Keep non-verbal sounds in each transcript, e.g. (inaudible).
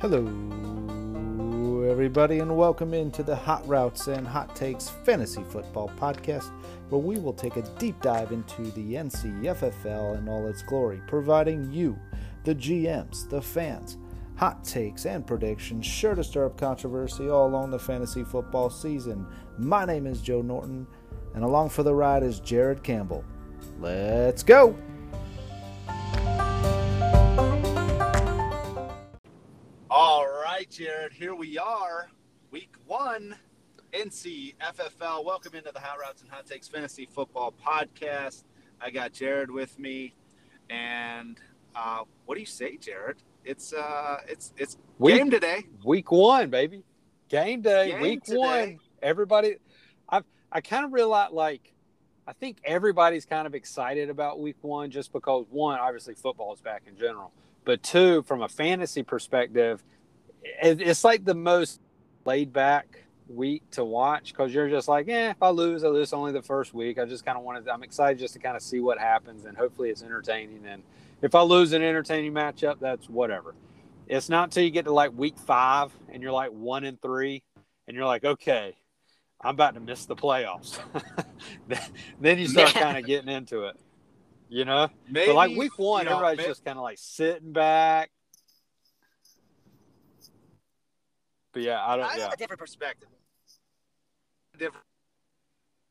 Hello, everybody, and welcome into the Hot Routes and Hot Takes Fantasy Football Podcast, where we will take a deep dive into the NCFFL in all its glory, providing you, the GMs, the fans, hot takes and predictions sure to stir up controversy all along the fantasy football season. My name is Joe Norton, and along for the ride is Jared Campbell. Let's go! Jared, here we are, week one, NCFFL. Welcome into the Hot Routes and Hot Takes Fantasy Football Podcast. I got Jared with me, and uh, what do you say, Jared? It's uh, it's it's Week- game today. Week one, baby. Game day, Game week today. one. Everybody I I kind of realize like I think everybody's kind of excited about week one just because one, obviously football is back in general. But two, from a fantasy perspective, it's like the most laid back week to watch because you're just like, yeah, if I lose, I lose only the first week. I just kind of wanted, I'm excited just to kind of see what happens and hopefully it's entertaining. And if I lose an entertaining matchup, that's whatever. It's not until you get to like week five and you're like one and three and you're like, okay, I'm about to miss the playoffs. (laughs) then you start kind of getting into it, you know? Maybe but like week one, you know, everybody's may- just kind of like sitting back. But yeah, I I don't. have Yeah, a different perspective. Different.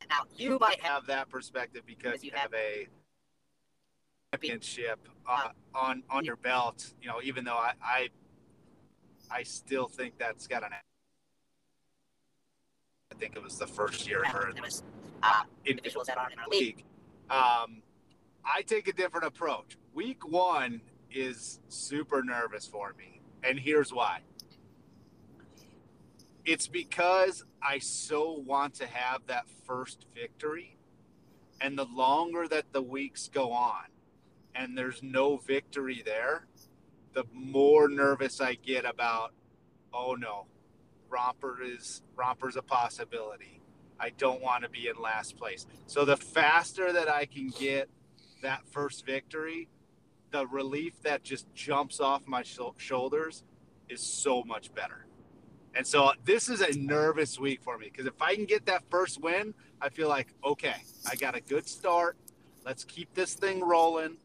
Now you might have have that perspective because Because you you have a championship uh, on on your belt. You know, even though I I, I still think that's got an. I think it was the first year for there was uh, individuals that aren't in our league. league. Um, I take a different approach. Week one is super nervous for me, and here's why. It's because I so want to have that first victory, and the longer that the weeks go on, and there's no victory there, the more nervous I get about. Oh no, romper is romper's a possibility. I don't want to be in last place. So the faster that I can get that first victory, the relief that just jumps off my shou- shoulders is so much better. And so this is a nervous week for me because if I can get that first win, I feel like, okay, I got a good start. Let's keep this thing rolling.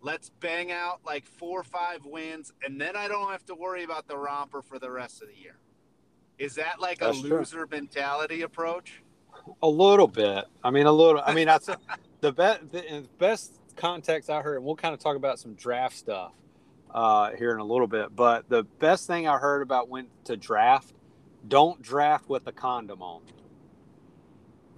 Let's bang out like four or five wins, and then I don't have to worry about the romper for the rest of the year. Is that like a That's true. loser mentality approach? a little bit. I mean, a little. I mean, (laughs) that's the best. The best context I heard, and we'll kind of talk about some draft stuff uh, here in a little bit. But the best thing I heard about when to draft, don't draft with a condom on.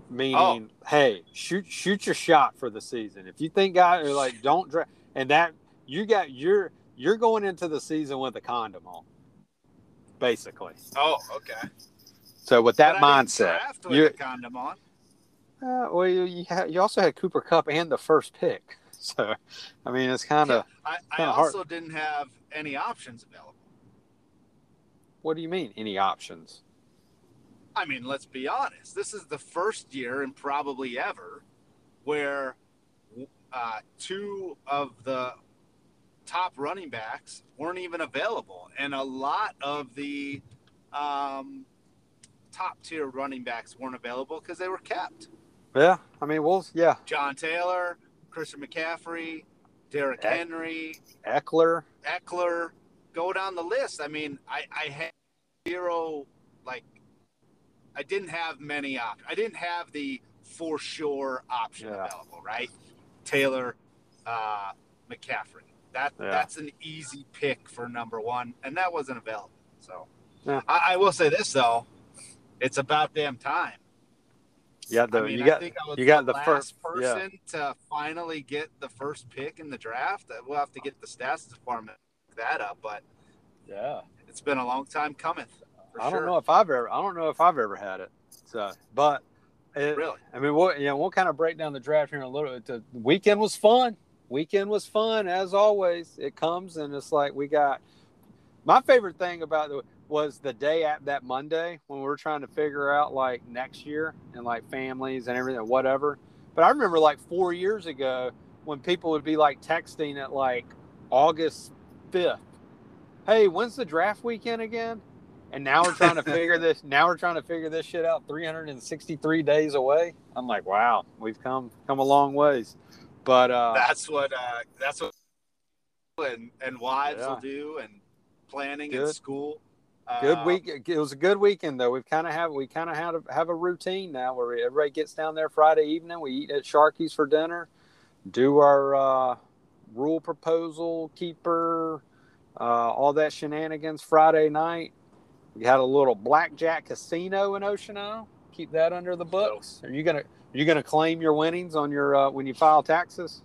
Meaning, hey, shoot shoot your shot for the season. If you think guys are like, don't draft, and that you got you're you're going into the season with a condom on, basically. Oh, okay. So with that But I didn't mindset, draft with you a condom on. uh, well, you you, ha- you also had Cooper Kupp and the first pick, (laughs) so I mean it's kind of. I, I kinda hard. also didn't have any options available. What do you mean? Any options? I mean, let's be honest. This is the first year and probably ever where uh, two of the top running backs weren't even available, and a lot of the um, top tier running backs weren't available because they were kept. Yeah, I mean, well, yeah, John Taylor, Christian McCaffrey, Derrick Eck- Henry, Ekeler. Ekeler, go down the list. I mean, I, I had zero, like, I didn't have many options. I didn't have the for sure option Yeah. available, right? Taylor, uh, McCaffrey. That Yeah. that's an easy pick for number one, and that wasn't available. So, Yeah. I, I will say this though, it's about damn time. Yeah, the I mean, you I got think I was you got the, the last first- yeah. person to finally get the first pick in the draft. Uh, we'll have to get the stats department to look that up, but yeah. it's been a long time coming. For I sure. don't know if I've ever I don't know if I've ever had it. So, but it, Really? I mean, we'll, yeah, we'll kind of break down the draft here in a little bit. The weekend was fun. Weekend was fun as always. It comes and it's like we got. My favorite thing about the was the day at that Monday when we were trying to figure out like next year and like families and everything, whatever. But I remember like four years ago when people would be like texting at like August fifth hey, when's the draft weekend again? And now we're trying to (laughs) figure this. Now we're trying to figure this shit out. 363 days away. I'm like, wow, we've come come a long ways. But uh, that's what uh, that's what and and wives Yeah. will do and planning Good. in school. Good Uh, week. It was a good weekend though. We've kind of have we kind of had a, have a routine now where everybody gets down there Friday evening. We eat at Sharky's for dinner, do our uh, rule proposal keeper, uh, all that shenanigans Friday night. We had a little blackjack casino in Ocean Isle. Keep that under the books. Are you gonna are you gonna claim your winnings on your uh, when you file taxes?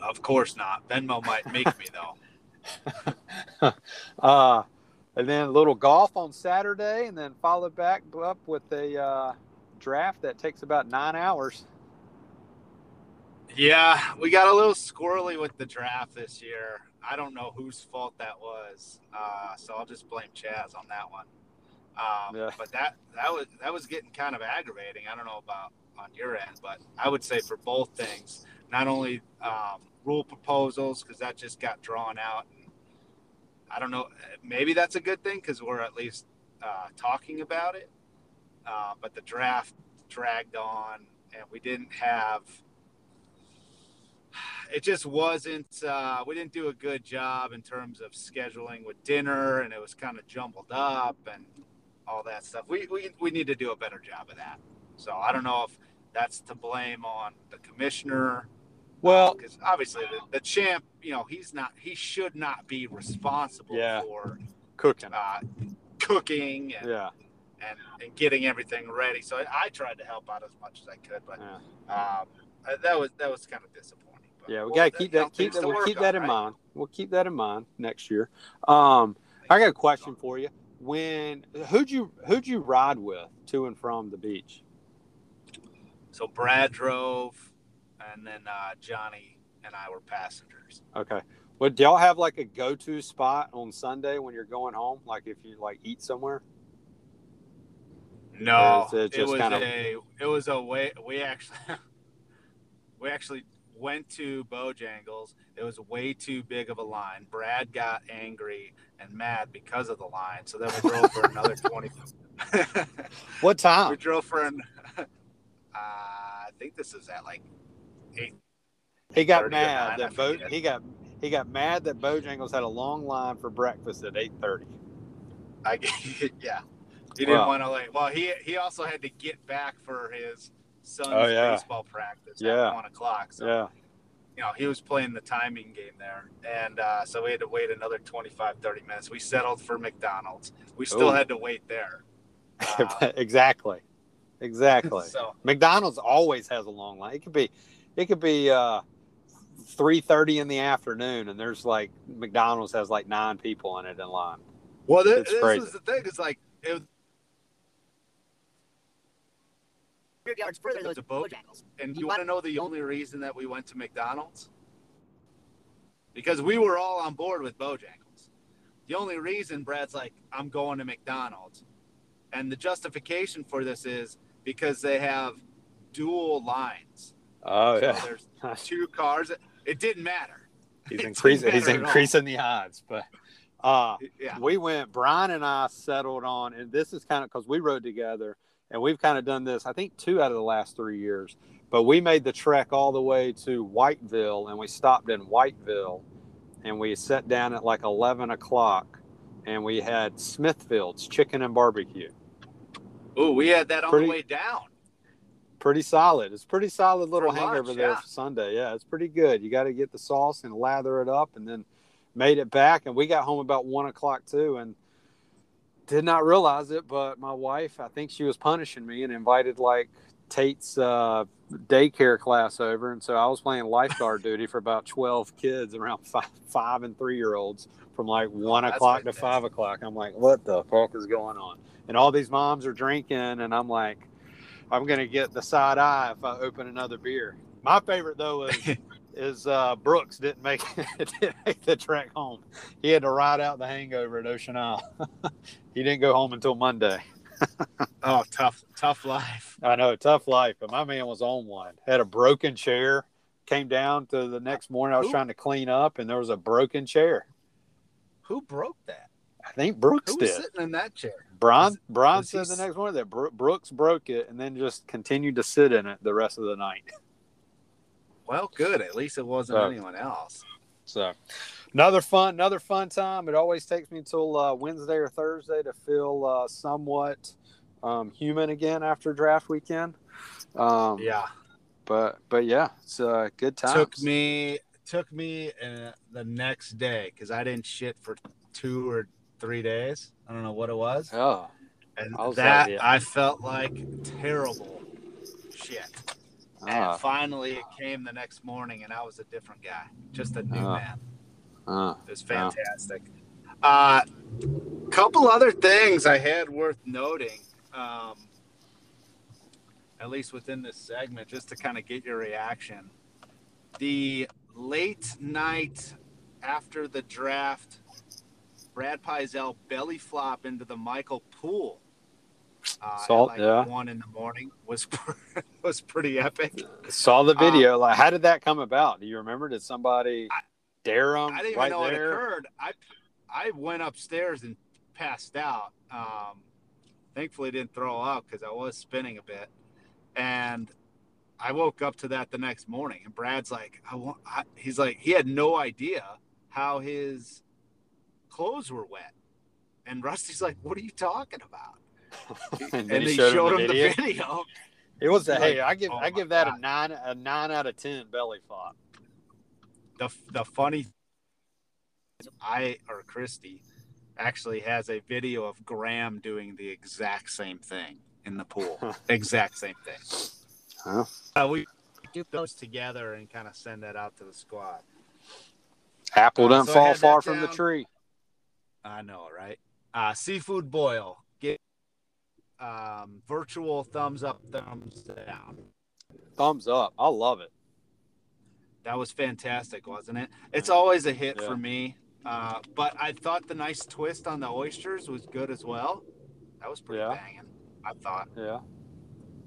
Of course not. Venmo might make me though. (laughs) uh, and then a little golf on Saturday, and then followed back up with a uh, draft that takes about nine hours. Yeah, we got a little squirrely with the draft this year. I don't know whose fault that was, uh, so I'll just blame Chaz on that one. Um, Yeah. But that that was that was getting kind of aggravating. I don't know about on your end, but I would say for both things, not only um, rule proposals because that just got drawn out. And I don't know. Maybe that's a good thing because we're at least uh, talking about it. Uh, but the draft dragged on, and we didn't have it just wasn't uh, we didn't do a good job in terms of scheduling with dinner and it was kind of jumbled up and all that stuff we, we we need to do a better job of that so i don't know if that's to blame on the commissioner Well, because obviously the, the champ you know he's not he should not be responsible Yeah. for cooking. uh, cooking and, Yeah, and and getting everything ready so I, I tried to help out as much as i could but yeah, um, uh, that was that was kind of disappointing. But yeah. We we'll- gotta keep that. Keep that. We'll keep on, that in right? mind. We'll keep that in mind next year. Um, I got a question for you. When who'd you who'd you ride with to and from the beach? So Brad drove, and then uh, Johnny and I were passengers. Okay. Well, do y'all have like a go-to spot on Sunday when you're going home? Like if you like eat somewhere? No, Or is it it, was kind of- a it was a way we actually (laughs) we actually went to Bojangles. It was way too big of a line. Brad got angry and mad because of the line. So then we drove for another (laughs) twenty. What time? (laughs) we time? drove for an. Uh, I think this is at like eight. He got mad that Bo, he got he got mad that Bojangles had a long line for breakfast at eight thirty. I (laughs) yeah. He didn't want to like. Well, he he also had to get back for his son's Oh, yeah. baseball practice Yeah. at one o'clock. So Yeah. you know he was playing the timing game there, and uh, so we had to wait another 25, 30 minutes. We settled for McDonald's. We still Ooh. had to wait there. (laughs) Uh, exactly. Exactly. (laughs) so McDonald's always has a long line. It could be, it could be uh, three thirty in the afternoon, and there's like McDonald's has like nine people in it in line. well, this, It's this crazy. was the thing. It's like it was, 100 yards further, It's those a boat. Bojangles. and you want to know the only reason that we went to McDonald's? Because we were all on board with Bojangles. The only reason Brad's like, I'm going to McDonald's. And the justification for this is because they have dual lines. Oh So there's (laughs) two cars. It didn't matter. he's (laughs) It increasing. didn't He's matter at all. increasing the odds, but. Uh, Yeah. we went brian and i settled on and this is kind of because we rode together and we've kind of done this i think two out of the last three years but we made the trek all the way to whiteville and we stopped in whiteville and we sat down at like 11 o'clock and we had smithfield's chicken and barbecue Ooh, we had that on Pretty- the way down. Pretty solid. It's pretty solid little For hangover lunch, there yeah. for sunday. Yeah it's pretty good. You got to get the sauce and lather it up and then made it back. And we got home about one o'clock too and did not realize it but my wife i think she was punishing me and invited like tate's uh, daycare class over. And so i was playing lifeguard (laughs) duty for about 12 kids around (laughs) five, five and three year olds from like one Oh, o'clock to five o'clock. I'm like what the fuck is going on? And all these moms are drinking and i'm like i'm gonna get the side eye if i open another beer my favorite though is (laughs) is uh, Brooks didn't make (laughs) didn't make the trek home. He had to ride out the hangover at Ocean Isle. (laughs) he didn't go home until Monday. Oh, tough, tough life. I know, tough life, but my man was on one. Had a broken chair. Came down to the next morning. I was Who? trying to clean up, and there was a broken chair. Who broke that? I think Brooks Who was did. sitting in that chair? Bron was- Bron said the next morning that Brooks broke it and then just continued to sit in it the rest of the night. (laughs) Well, good. At least it wasn't Oh. anyone else. So another fun, another fun time. It always takes me until uh, Wednesday or Thursday to feel uh, somewhat um, human again after draft weekend. Um, Yeah. but but yeah, it's a good time. Took me took me uh, the next day because I didn't shit for two or three days. I don't know what it was, Oh, and How's that yeah? I felt like terrible shit. ah, And finally, it came the next morning, and I was a different guy, just a new Ah. man. ah. It was fantastic. Uh, couple other things I had worth noting, um, at least within this segment, just to kind of get your reaction. The late night after the draft, Brad Pizell belly flop into the Michael pool. Uh, Salt, like yeah. one in the morning was (laughs) was pretty epic. Saw the Uh, video. like, how did that come about? Do you remember? Did somebody dare him I didn't even know there? it occurred. I I went upstairs and passed out. Um, thankfully, didn't throw up because I was spinning a bit, and I woke up to that the next morning. And Brad's like, I want. I, he's like, he had no idea how his clothes were wet, and Rusty's like, "What are you talking about?" and (laughs) and then he he showed, showed, him him the the video. video. It was a Like, hey. I give oh I give that a nine a nine out of ten belly flop. the the funny I or Christy actually has a video of Graham doing the exact same thing in the pool. exact same thing. Huh? Uh, we do those together and kind of send that out to the squad. Apple Uh, doesn't so fall had that far from the tree. I know, right? Uh, seafood boil. Get um, virtual thumbs up, thumbs down. Thumbs up. I love it. That was fantastic, wasn't it? It's always a hit Yeah. for me. Uh, but I thought the nice twist on the oysters was good as well. That was pretty Yeah. banging. I thought. Yeah.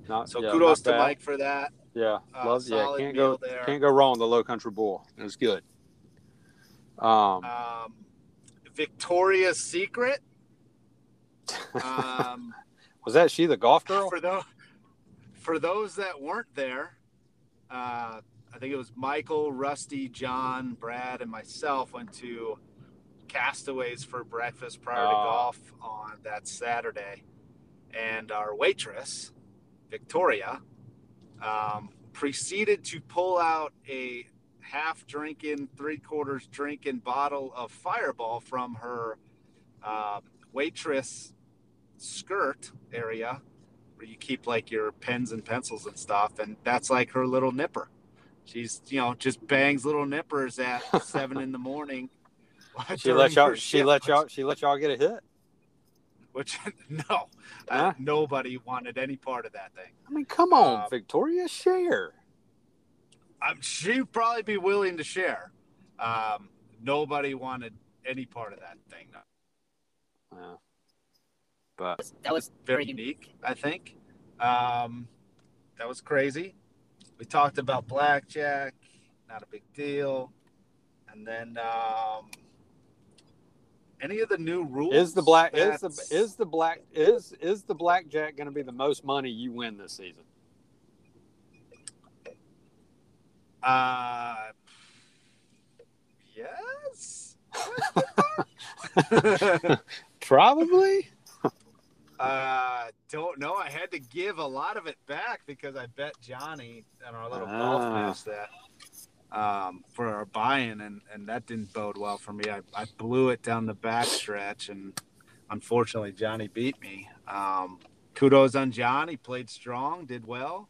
Not, So yeah, kudos not to. Mike for that. Yeah, Uh, love. Yeah, can't go there. can't go wrong the Low Country Bowl. It was good. Um, Um, Victoria's Secret. Um, (laughs) was that she the golf girl? for those for those that weren't there, uh, I think it was Michael, Rusty, John, Brad, and myself went to Castaways for breakfast prior to Ah. golf on that Saturday, and our waitress, Victoria, um, proceeded to pull out a half drinking, three quarters drinking bottle of Fireball from her um, waitress skirt area where you keep like your pens and pencils and stuff and that's like her little nipper she's you know just bangs little nippers at (laughs) seven in the morning She let y'all. She shift, let y'all. She let y'all get a hit. which (laughs) no Huh? uh, nobody wanted any part of that thing I mean, come on, Um, Victoria, share. Um, she'd probably be willing to share um, nobody wanted any part of that thing no. Yeah. But That was very pretty unique, I think. Um, that was crazy. We talked about blackjack, not a big deal. And then um, any of the new rules? is the black is the is the black is is the blackjack going to be the most money you win this season? Uh, yes. (laughs) Probably. (laughs) uh, don't know. I had to give a lot of it back because I bet Johnny and our little golf Ah. match that um, for our buy-in, and, and that didn't bode well for me. I, I blew it down the back stretch, and unfortunately, Johnny beat me. Um, kudos on John. He played strong, did well,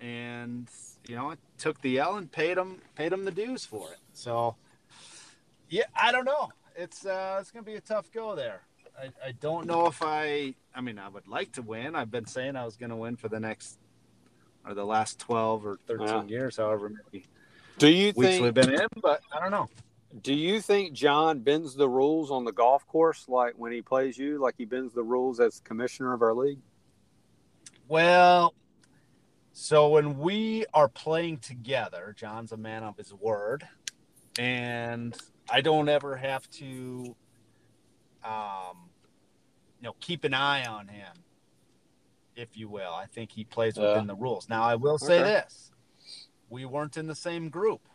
and you know, I took the L and paid him paid him the dues for it. So, yeah, I don't know. It's uh, it's gonna be a tough go there. I, I don't know if I. I mean, I would like to win. I've been saying I was going to win for the next or the last twelve or thirteen years, however many Do you weeks think? we've been in. But I don't know. Do you think John bends the rules on the golf course like when he plays you, like he bends the rules as commissioner of our league? Well, so when we are playing together, John's a man of his word, and I don't ever have to, um, you know, keep an eye on him, if you will. I think he plays within the rules. Now, I will say Okay. this: we weren't in the same group,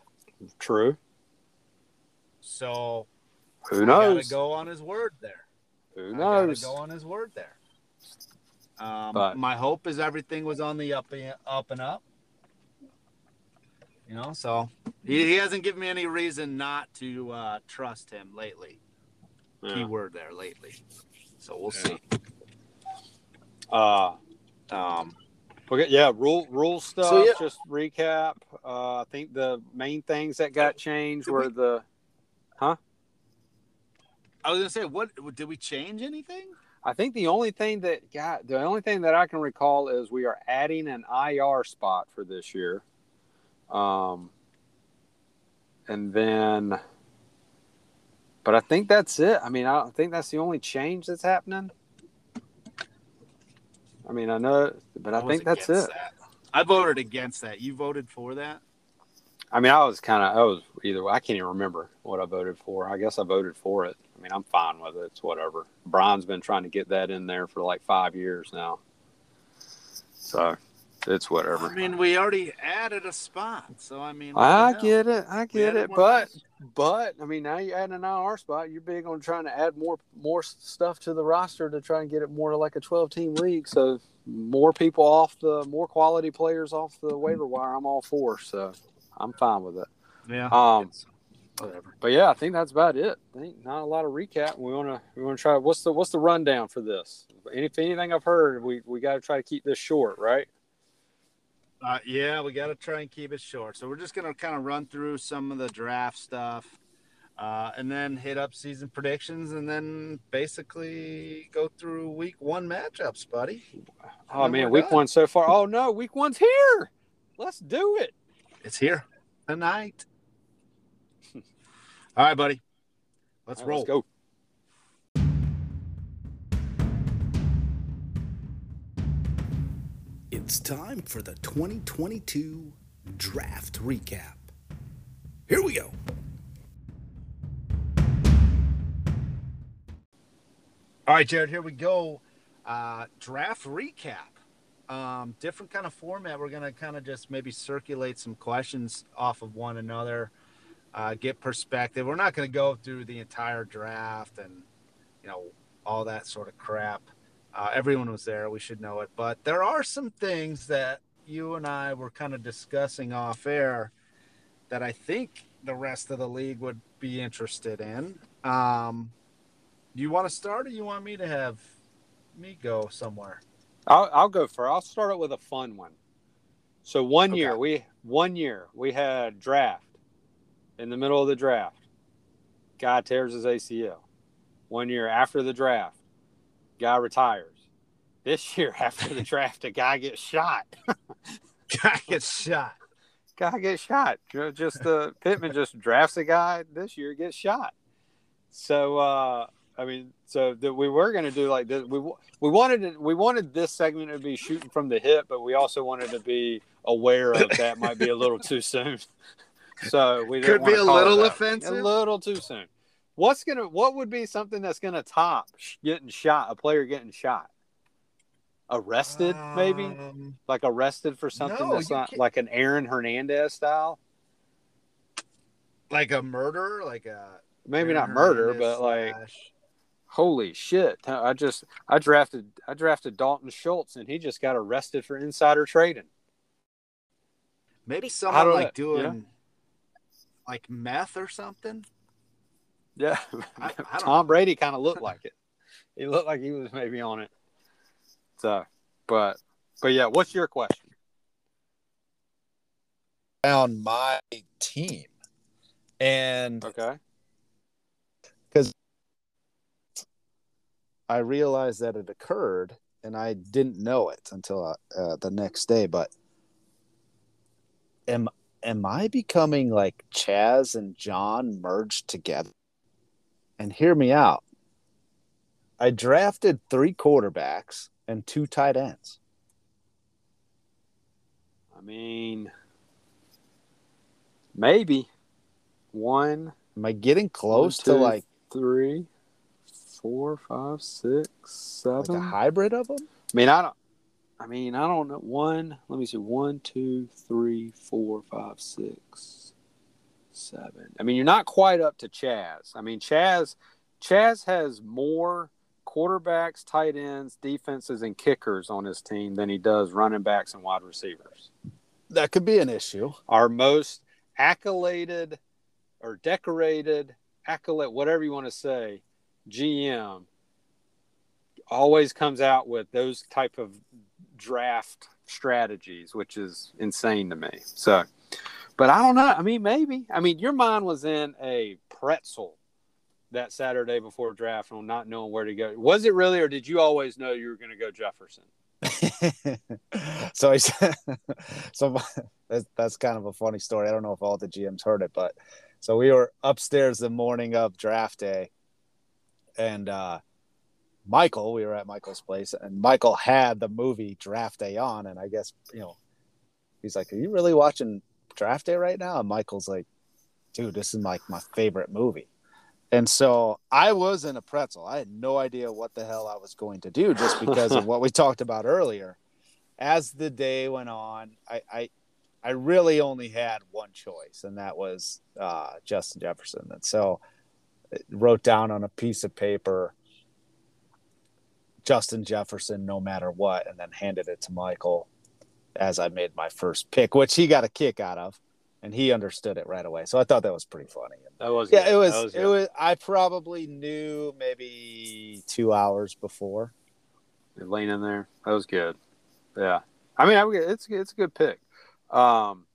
True. so Who I gotta knows? go on his word there. Who knows? gotta go on his word there. Um, But- my hope is everything was on the up and up and up. You know, so he, he hasn't given me any reason not to uh, trust him lately. Yeah. Keyword there lately. So we'll Yeah. see. Uh, Um, okay, yeah, rule rule stuff. So, yeah. Just recap. Uh, I think the main things that got changed Did were we- the. Huh? I was gonna say, what did we change anything? I think the only thing that got the only thing that I can recall is we are adding an IR spot for this year. Um, and then, but I think that's it. I mean, I don't think that's the only change that's happening. I mean, I know, but I was think that's it. that. I voted against that. You voted for that? I mean, I was kind of, I was either, I can't even remember what I voted for. I guess I voted for it. I mean, I'm fine with it. It's whatever. Brian's been trying to get that in there for like five years now. So it's whatever. I mean, we already added a spot, so I mean, I get it. I get it. But, but, I mean, now you're adding an IR spot. You're big on trying to add more, more stuff to the roster to try and get it more like a 12 team league. So more people off the, more quality players off the waiver wire. I'm all for. So I'm fine with it. yeah, Um, it's- whatever. But yeah, I think that's about it. I think not a lot of recap. We want to we want to try. What's the what's the rundown for this? Any, if anything I've heard, we we got to try to keep this short, right? Uh, yeah, we got to try and keep it short. So we're just gonna kind of run through some of the draft stuff, uh, and then hit up season predictions, and then basically go through week one matchups, buddy. Oh man, week done. one so far. Oh no, week one's here. Let's do it. It's here tonight. All right, buddy. Let's All right, roll. Let's go. It's time for the 2022 draft recap. Here we go. All right, Jared, here we go. Uh, draft recap. Um, different kind of format. We're going to kind of just maybe circulate some questions off of one another, uh, get perspective. We're not going to go through the entire draft and, you know, all that sort of crap. Uh, everyone was there. We should know it. But there are some things that you and I were kind of discussing off air that I think the rest of the league would be interested in. Um, do you want to start or you want me to have me go somewhere? I'll, I'll go for. I'll start it with a fun one. So one Okay. year we one year we had draft in the middle of the draft. Guy tears his ACL. One year after the draft, guy retires. This (laughs) year after the draft, a guy gets shot. (laughs) Guy gets shot. Guy gets shot. Ju- Just uh, Pittman just drafts a guy. This year gets shot. So uh, I mean, so that we were going to do like this. We we wanted it, we wanted this segment to be shooting from the hip, but we also wanted to be aware of that might be a little too soon. (laughs) So we Could be a little offensive. A little too soon. What's gonna? What would be something that's gonna top getting shot? A player getting shot. Arrested, maybe Um, like arrested for something no, that's not can't- like an Aaron Hernandez style. like a murder, like a Maybe not murder, Hernandez but like holy shit! I just I drafted I drafted Dalton Schultz and he just got arrested for insider trading. maybe someone like doing. Like meth or something. Yeah, I- I don't Tom Brady kind of looked like it. He looked like he was maybe on it. So, but but yeah, what's your question? Found my team, and Okay. Because I realized that it occurred, and I didn't know it until uh, the next day. But am am I becoming like Chaz and John merged together? And hear me out. I drafted three quarterbacks and two tight ends. I mean, maybe one, Am I getting close One, to like three, four, five, six, seven? like a hybrid of them? I mean, I don't. I mean, I don't know. One. Let me see. One, two, three, four, five, six, seven. I mean, you're not quite up to Chaz. I mean, Chaz. Chaz has more quarterbacks, tight ends, defenses, and kickers on his team than he does running backs and wide receivers. That could be an issue. Our most accoladed or decorated accolade, whatever you want to say, GM always comes out with those type of draft strategies, which is insane to me. So, but I don't know. I mean, maybe. I mean, your mind was in a pretzel that Saturday before draft on not knowing where to go. Was it really, or did you always know you were going to go Jefferson? (laughs) so I (laughs) so that's, that's kind of a funny story. I don't know if all the GMs heard it, but so we were upstairs the morning of draft day, and uh, Michael, we were at Michael's place, and Michael had the movie Draft Day on, and I guess you know, he's like, "Are you really watching Draft Day right now?" And Michael's like, "Dude, this is like my favorite movie." And so I was in a pretzel. I had no idea what the hell I was going to do just because of (laughs) what we talked about earlier. As the day went on, I, I, I really only had one choice, and that was uh, Justin Jefferson. And so I wrote down on a piece of paper Justin Jefferson, no matter what, and then handed it to Michael as I made my first pick, which he got a kick out of, and he understood it right away. So I thought that was pretty funny. That was Yeah, good. it was. That it was. I probably knew maybe two hours before. Lean in there. That was good. Yeah. I mean, I it's it's a good pick. Um,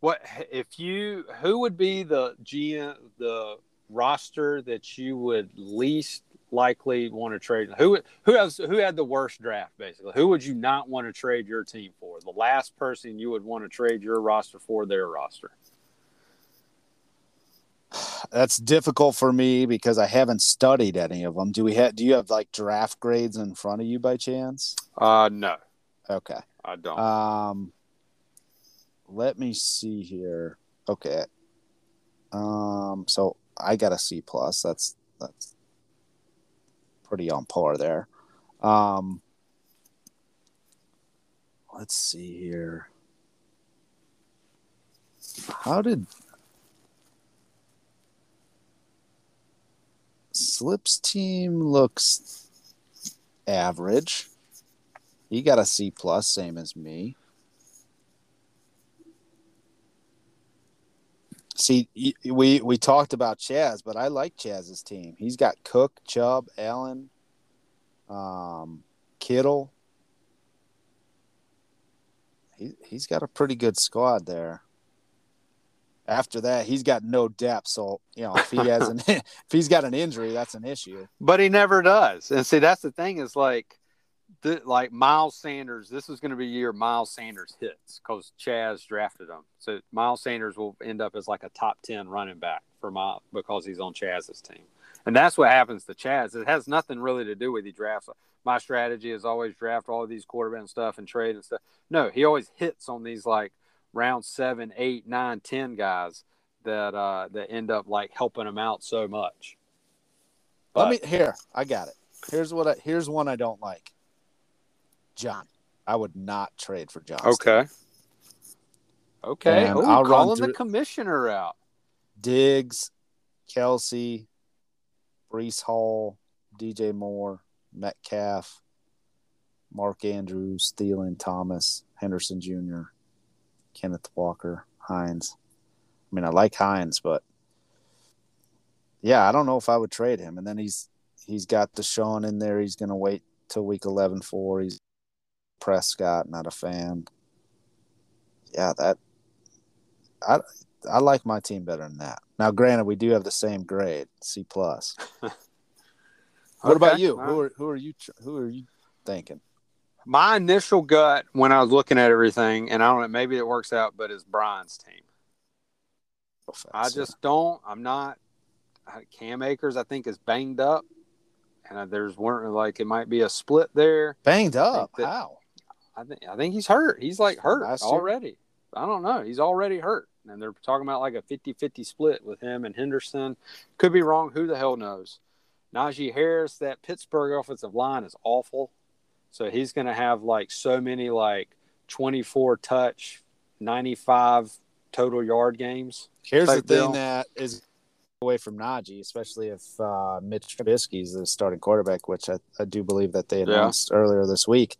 what if you? Who would be the GM the roster that you would least likely want to trade? Who who has who had the worst draft? Basically, who would you not want to trade your team for? The last person you would want to trade your roster for their roster. That's difficult for me because I haven't studied any of them. Do we have? Do you have like draft grades in front of you by chance? Uh, no, Okay. I don't. Um, let me see here. Okay. Um, so I got a C plus. That's that's pretty on par there. Um, let's see here. How did Slip's team looks average? He got a C plus, same as me. See, we we talked about Chaz, but I like Chaz's team. He's got Cook, Chubb, Allen, um, Kittle. He he's got a pretty good squad there. After that, he's got no depth. So you know, if he has an (laughs) if he's got an injury, that's an issue. But he never does. And see, that's the thing is like, the, like Miles Sanders. This is going to be a year Miles Sanders hits because Chaz drafted him. So Miles Sanders will end up as like a top ten running back for my because he's on Chaz's team. And that's what happens to Chaz. It has nothing really to do with he drafts. My strategy is always draft all of these quarterback and stuff and trade and stuff. No, he always hits on these like round seven, eight, nine, ten guys that uh that end up like helping him out so much. Let me here. I got it. Here's what. I, here's one I don't like. John. I would not trade for John. Okay. Okay. And Ooh, I'll calling the commissioner out. Diggs, Kelce, Breece Hall, DJ Moore, Metcalf, Mark Andrews, Thielen, Thomas, Henderson Jr., Kenneth Walker, Hines. I mean, I like Hines, but yeah, I don't know if I would trade him. And then he's he's got Deshaun in there. He's going to wait till week 11 for. He's Prescott, not a fan. Yeah, that I I like my team better than that. Now, granted, we do have the same grade, C plus. (laughs) What about you? Who are who are you who are you thinking? My initial gut when I was looking at everything, and I don't know, maybe it works out, but is Brian's team. I just don't. I'm not. Cam Akers, I think, is banged up, and there's weren't like it might be a split there. banged up. that- How? I think I think he's hurt. He's like hurt Last year? already. I don't know. He's already hurt. and they're talking about like a 50-50 split with him and Henderson. Could be wrong. Who the hell knows? Najee Harris, that Pittsburgh offensive line is awful. So he's going to have like so many like 24 touch, 95 total yard games. Here's the type thing deal. that is away from Najee, especially if uh, Mitch Trubisky is the starting quarterback, which I, I do believe that they Yeah. announced earlier this week.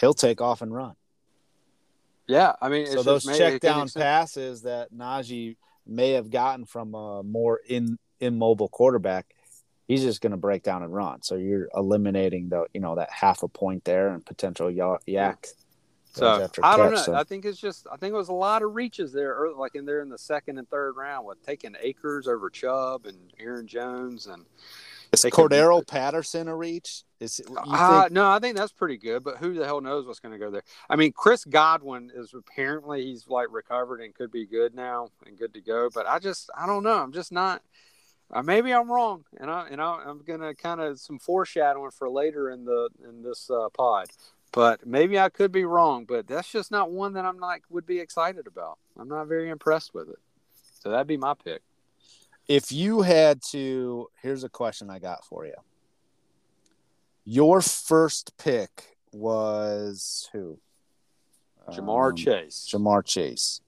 He'll take off and run. Yeah, I mean, so those check down passes that Najee may have gotten from a more in immobile quarterback, he's just going to break down and run. So you're eliminating the you know that half a point there and potential ya- yak. So I don't know. so- I think it's just I think it was a lot of reaches there, early, like in there in the second and third round with taking Akers over Chubb and Aaron Jones and Is Cordarrelle Patterson a reach? Is it, uh, no, I think that's pretty good. But who the hell knows what's going to go there? I mean, Chris Godwin is apparently he's like recovered and could be good now and good to go. But I just I don't know. I'm just not. Uh, maybe I'm wrong, and I and I, I'm gonna kind of some foreshadowing for later in the in this uh, pod. But maybe I could be wrong. But that's just not one that I'm like would be excited about. I'm not very impressed with it. So that'd be my pick. if you had to here's a question i got for you your first pick was who Ja'Marr Um, Chase. Ja'Marr Chase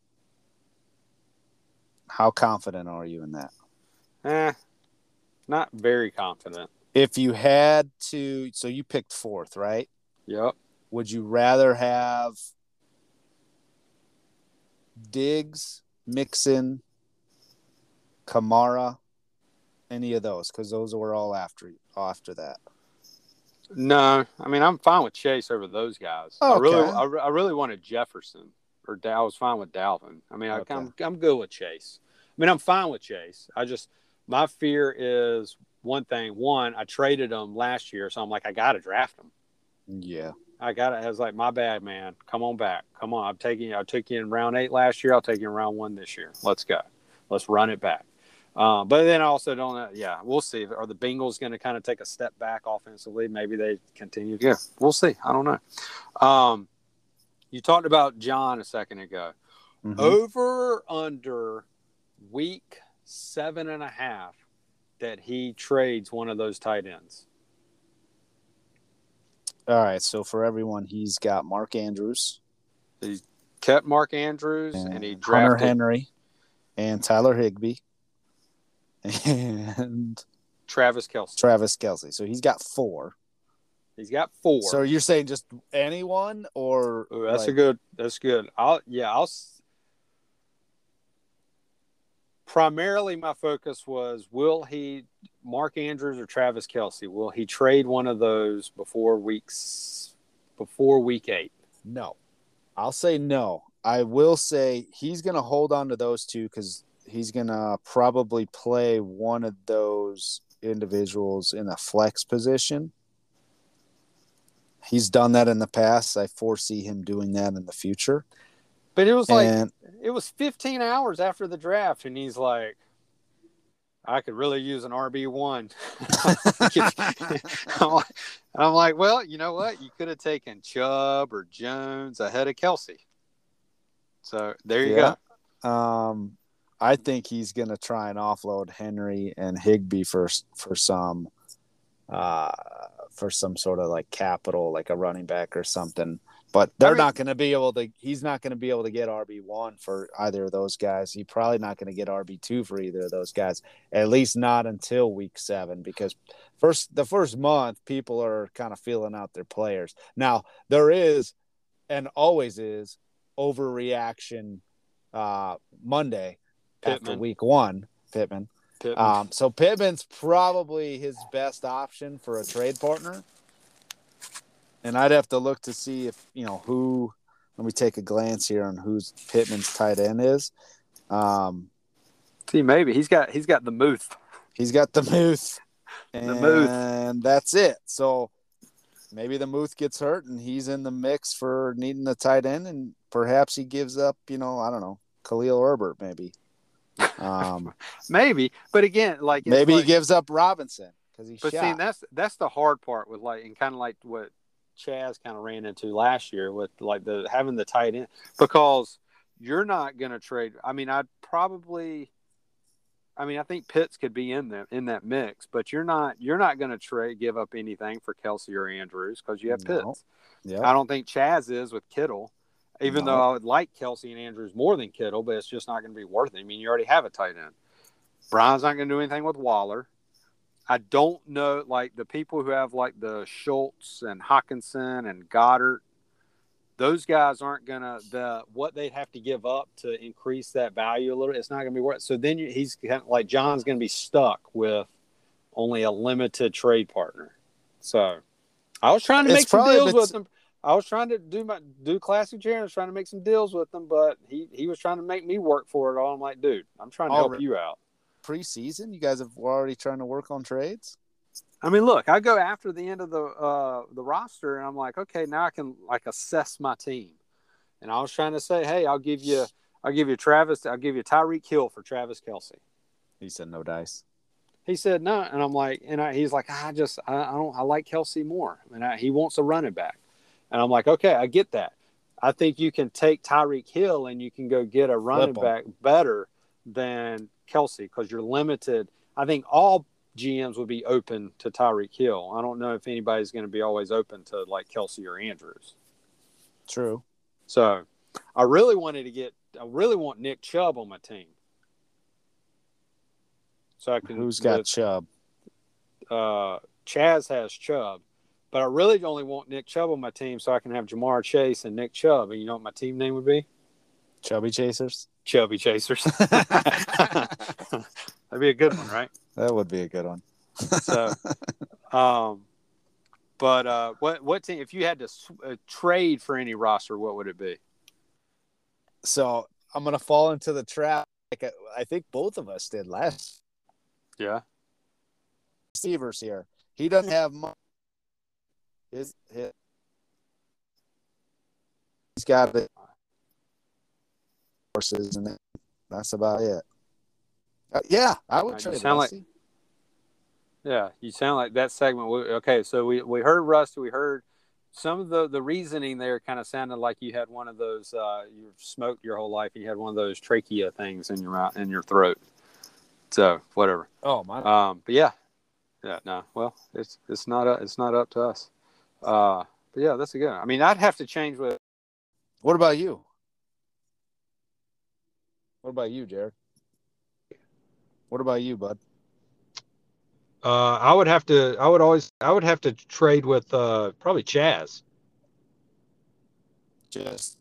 how confident are you in that Eh, not very confident. if you had to so you picked fourth right Yep. would you rather have diggs mixon kamara any of those because those were all after after that No, I mean I'm fine with Chase over those guys. I Okay. really, I, I really wanted Jefferson or Dal. I was fine with Dalvin. I mean, I, Okay. I'm, I'm good with Chase. I mean, I'm fine with Chase. I just my fear is one thing. One, I traded him last year, so I'm like, I got to draft him. yeah I got it. I was like, my bad, man. Come on back. Come on. I'm taking you. I took you in round eight last year. I'll take you in round one this year. Let's go. Let's run it back. Um, but then I also don't know. Yeah, we'll see. Are the Bengals going to kind of take a step back offensively? Maybe they continue. Yeah, we'll see. I don't know. Um, you talked about John a second ago. Mhm. Over under week seven and a half that he trades one of those tight ends. All right, so for everyone, he's got Mark Andrews He Kept Mark Andrews and, and he Hunter drafted Henry and Tyler Higbee (laughs) and Travis Kelce. Travis Kelce. So he's got four. He's got four. So you're saying just anyone or Ooh, that's a good. That's good. I'll yeah. I'll. Primarily, my focus was: Will he, Mark Andrews or Travis Kelce? Will he trade one of those before weeks, before week eight? no. I'll say no. I will say he's going to hold on to those two because he's going to probably play one of those individuals in a flex position. He's done that in the past. I foresee him doing that in the future. But it was like and it was 15 hours after the draft, and he's like, "I could really use an RB one." (laughs) I'm like- I'm like, well, you know what? You could have taken Chubb or Jones ahead of Kelce. So there you Yeah. go. Um, I think he's going to try and offload Henry and Higbee for for some, uh, for some sort of like capital, like a running back or something. But they're mean- not going to be able to. He's not going to be able to get RB one for either of those guys. He's probably not going to get RB two for either of those guys. At least not until week seven, because first the first month people are kind of feeling out their players. Now there is, and always is, overreaction uh, Monday after week one. Pittman. Pittman. Um, so Pittman's probably his best option for a trade partner. And I'd have to look to see if, you know, who, let me take a glance here on who's Pittman's tight end is. Um, See, maybe he's got he's got the Muth. he's got the Muth. And (laughs) The Muth. that's it. So maybe the Muth gets hurt and he's in the mix for needing the tight end. And perhaps he gives up, you know, I don't know, Khalil Herbert, maybe. Um, Maybe, but again, like maybe like- he gives up Robinson because he's But shot. see, that's that's the hard part with like, and kind of like what Chaz kind of ran into last year with like the having the tight end because you're not going to trade. I mean, I'd probably. I mean, I think Pitts could be in that in that mix, but you're not you're not going to trade give up anything for Kelce or Andrews because you have No. Pitts. Yeah. I don't think Chaz is with Kittle, even No. though I would like Kelce and Andrews more than Kittle, but it's just not going to be worth it. I mean, you already have a tight end. Brian's not going to do anything with Waller. I don't know, like the people who have like the Schultz and Hockenson and Goddard, those guys aren't going to the what they'd have to give up to increase that value a little. It's not going to be worth. it. So then you, he's kind of like John's going to be stuck with only a limited trade partner. So I was trying to It's make some probably- deals it's- with him. I was trying to do my do classic Jerry. I was trying to make some deals with them, but he he was trying to make me work for it all. I'm like, dude, I'm trying to help you out. Preseason, you guys have already trying to work on trades. I mean, look, I go after the end of the uh, the roster, and I'm like, okay, now I can like assess my team. And I was trying to say, hey, I'll give you, I'll give you Travis, I'll give you Tyreek Hill for Travis Kelce. He said no dice. He said no, and I'm like, and I, he's like, I just, I, I don't, I like Kelce more, and I, he wants a running back, and I'm like, okay, I get that. I think you can take Tyreek Hill and you can go get a running back better than Kelce because you're limited. I think all GMs would be open to Tyreek Hill. I don't know if anybody's going to be always open to like Kelce or Andrews. True. So I really wanted to get, I really want Nick Chubb on my team. So I can. Who's got with- Chubb? uh, Chaz has Chubb, but I really only want Nick Chubb on my team so I can have Ja'Marr Chase and Nick Chubb. And you know what my team name would be? Chubby Chasers. Chubby Chasers. (laughs) That'd be a good one, right? That would be a good one. So, um, but uh, what what team? If you had to uh, trade for any roster, what would it be? So I'm gonna fall into the trap. Like I- I think both of us did last Yeah, receivers here. He doesn't have much. His, his, he's got the horses, and that's about it. Uh, yeah, I would Uh, you trade. sound like- yeah. You sound like that segment. Okay, so we we heard Rust. We heard some of the the reasoning there. Kind of sounded like you had one of those. Uh, you smoked your whole life. And you had one of those trachea things in your mouth in your throat. So whatever. Oh my! Um, but yeah, yeah, no. Well, it's it's not uh, it's not up to us. Uh, but yeah, that's a good. one. I mean, I'd have to change with. What about you? What about you, Jared? What about you, bud? Uh, I would have to. I would always. I would have to trade with uh, probably Chaz. Just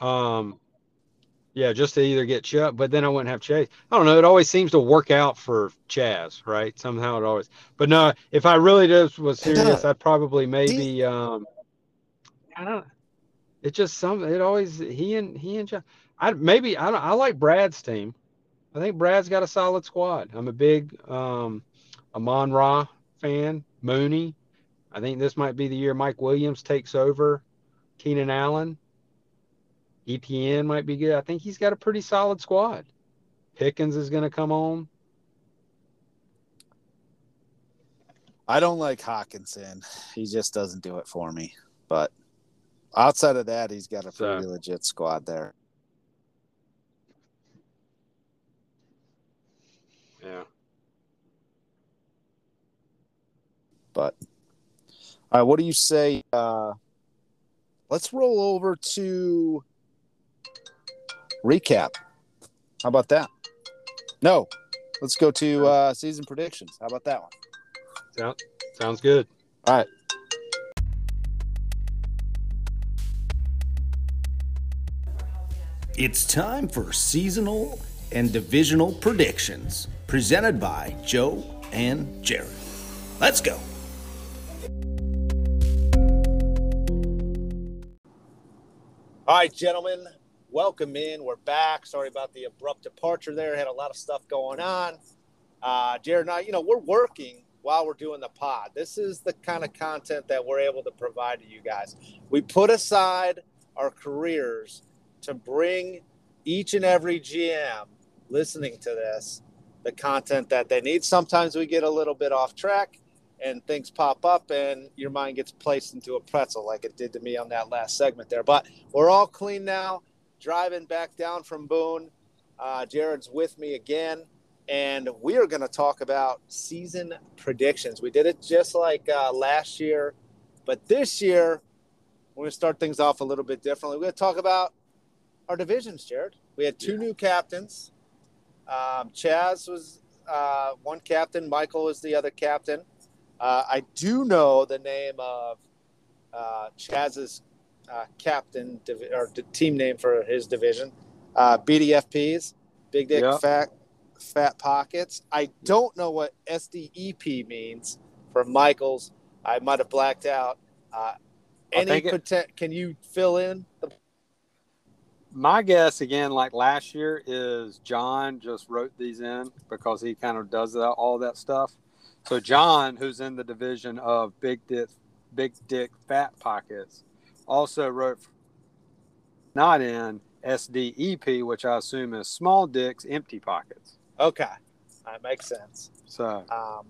Um, yeah, just to either get Chubb, but then I wouldn't have Chase. I don't know. It always seems to work out for Chaz, right? Somehow it always. But no, if I really just was serious, I'd probably maybe. Um, I don't. It just some. It always he and he and Chaz. I maybe I don't, I like Brad's team. I think Brad's got a solid squad. I'm a big um, Amon Ra fan. Mooney. I think this might be the year Mike Williams takes over. Keenan Allen. ETN might be good. I think he's got a pretty solid squad. Pickens is going to come on. I don't like Hockenson. He just doesn't do it for me. But outside of that, he's got a So- pretty legit squad there. Yeah. But all right, what do you say? Uh, let's roll over to recap. How about that? No, let's go to uh, season predictions. How about that one? Sound, sounds good. All right. It's time for seasonal and divisional predictions presented by Joe and Jared. Let's go. All right, gentlemen, welcome in. We're back. Sorry about the abrupt departure there. Had a lot of stuff going on. Uh, Jared and I, you know, we're working while we're doing the pod. This is the kind of content that we're able to provide to you guys. We put aside our careers to bring each and every GM listening to this the content that they need. Sometimes we get a little bit off track and things pop up and your mind gets placed into a pretzel like it did to me on that last segment there. But we're all clean now, driving back down from Boone. Uh, Jared's with me again, and we are going to talk about season predictions. We did it just like uh, last year, but this year we're going to start things off a little bit differently. We're going to talk about our divisions, Jared. We had two Yeah. new captains. Um, Chaz was uh, one captain, Michael was the other captain. Uh, I do know the name of uh, Chaz's uh, captain divi- or team name for his division, uh, BDFPs, Big Dick Yep. Fat Fat Pockets. I don't know what SDEP means for Michael's. I might have blacked out. Uh, any think it- poten- can you fill in the My guess again, like last year, is John just wrote these in because he kind of does that, all that stuff. So John, who's in the division of big dick, big dick fat pockets, also wrote not in SDEP, which I assume is small dicks empty pockets. Okay, that makes sense. So Um,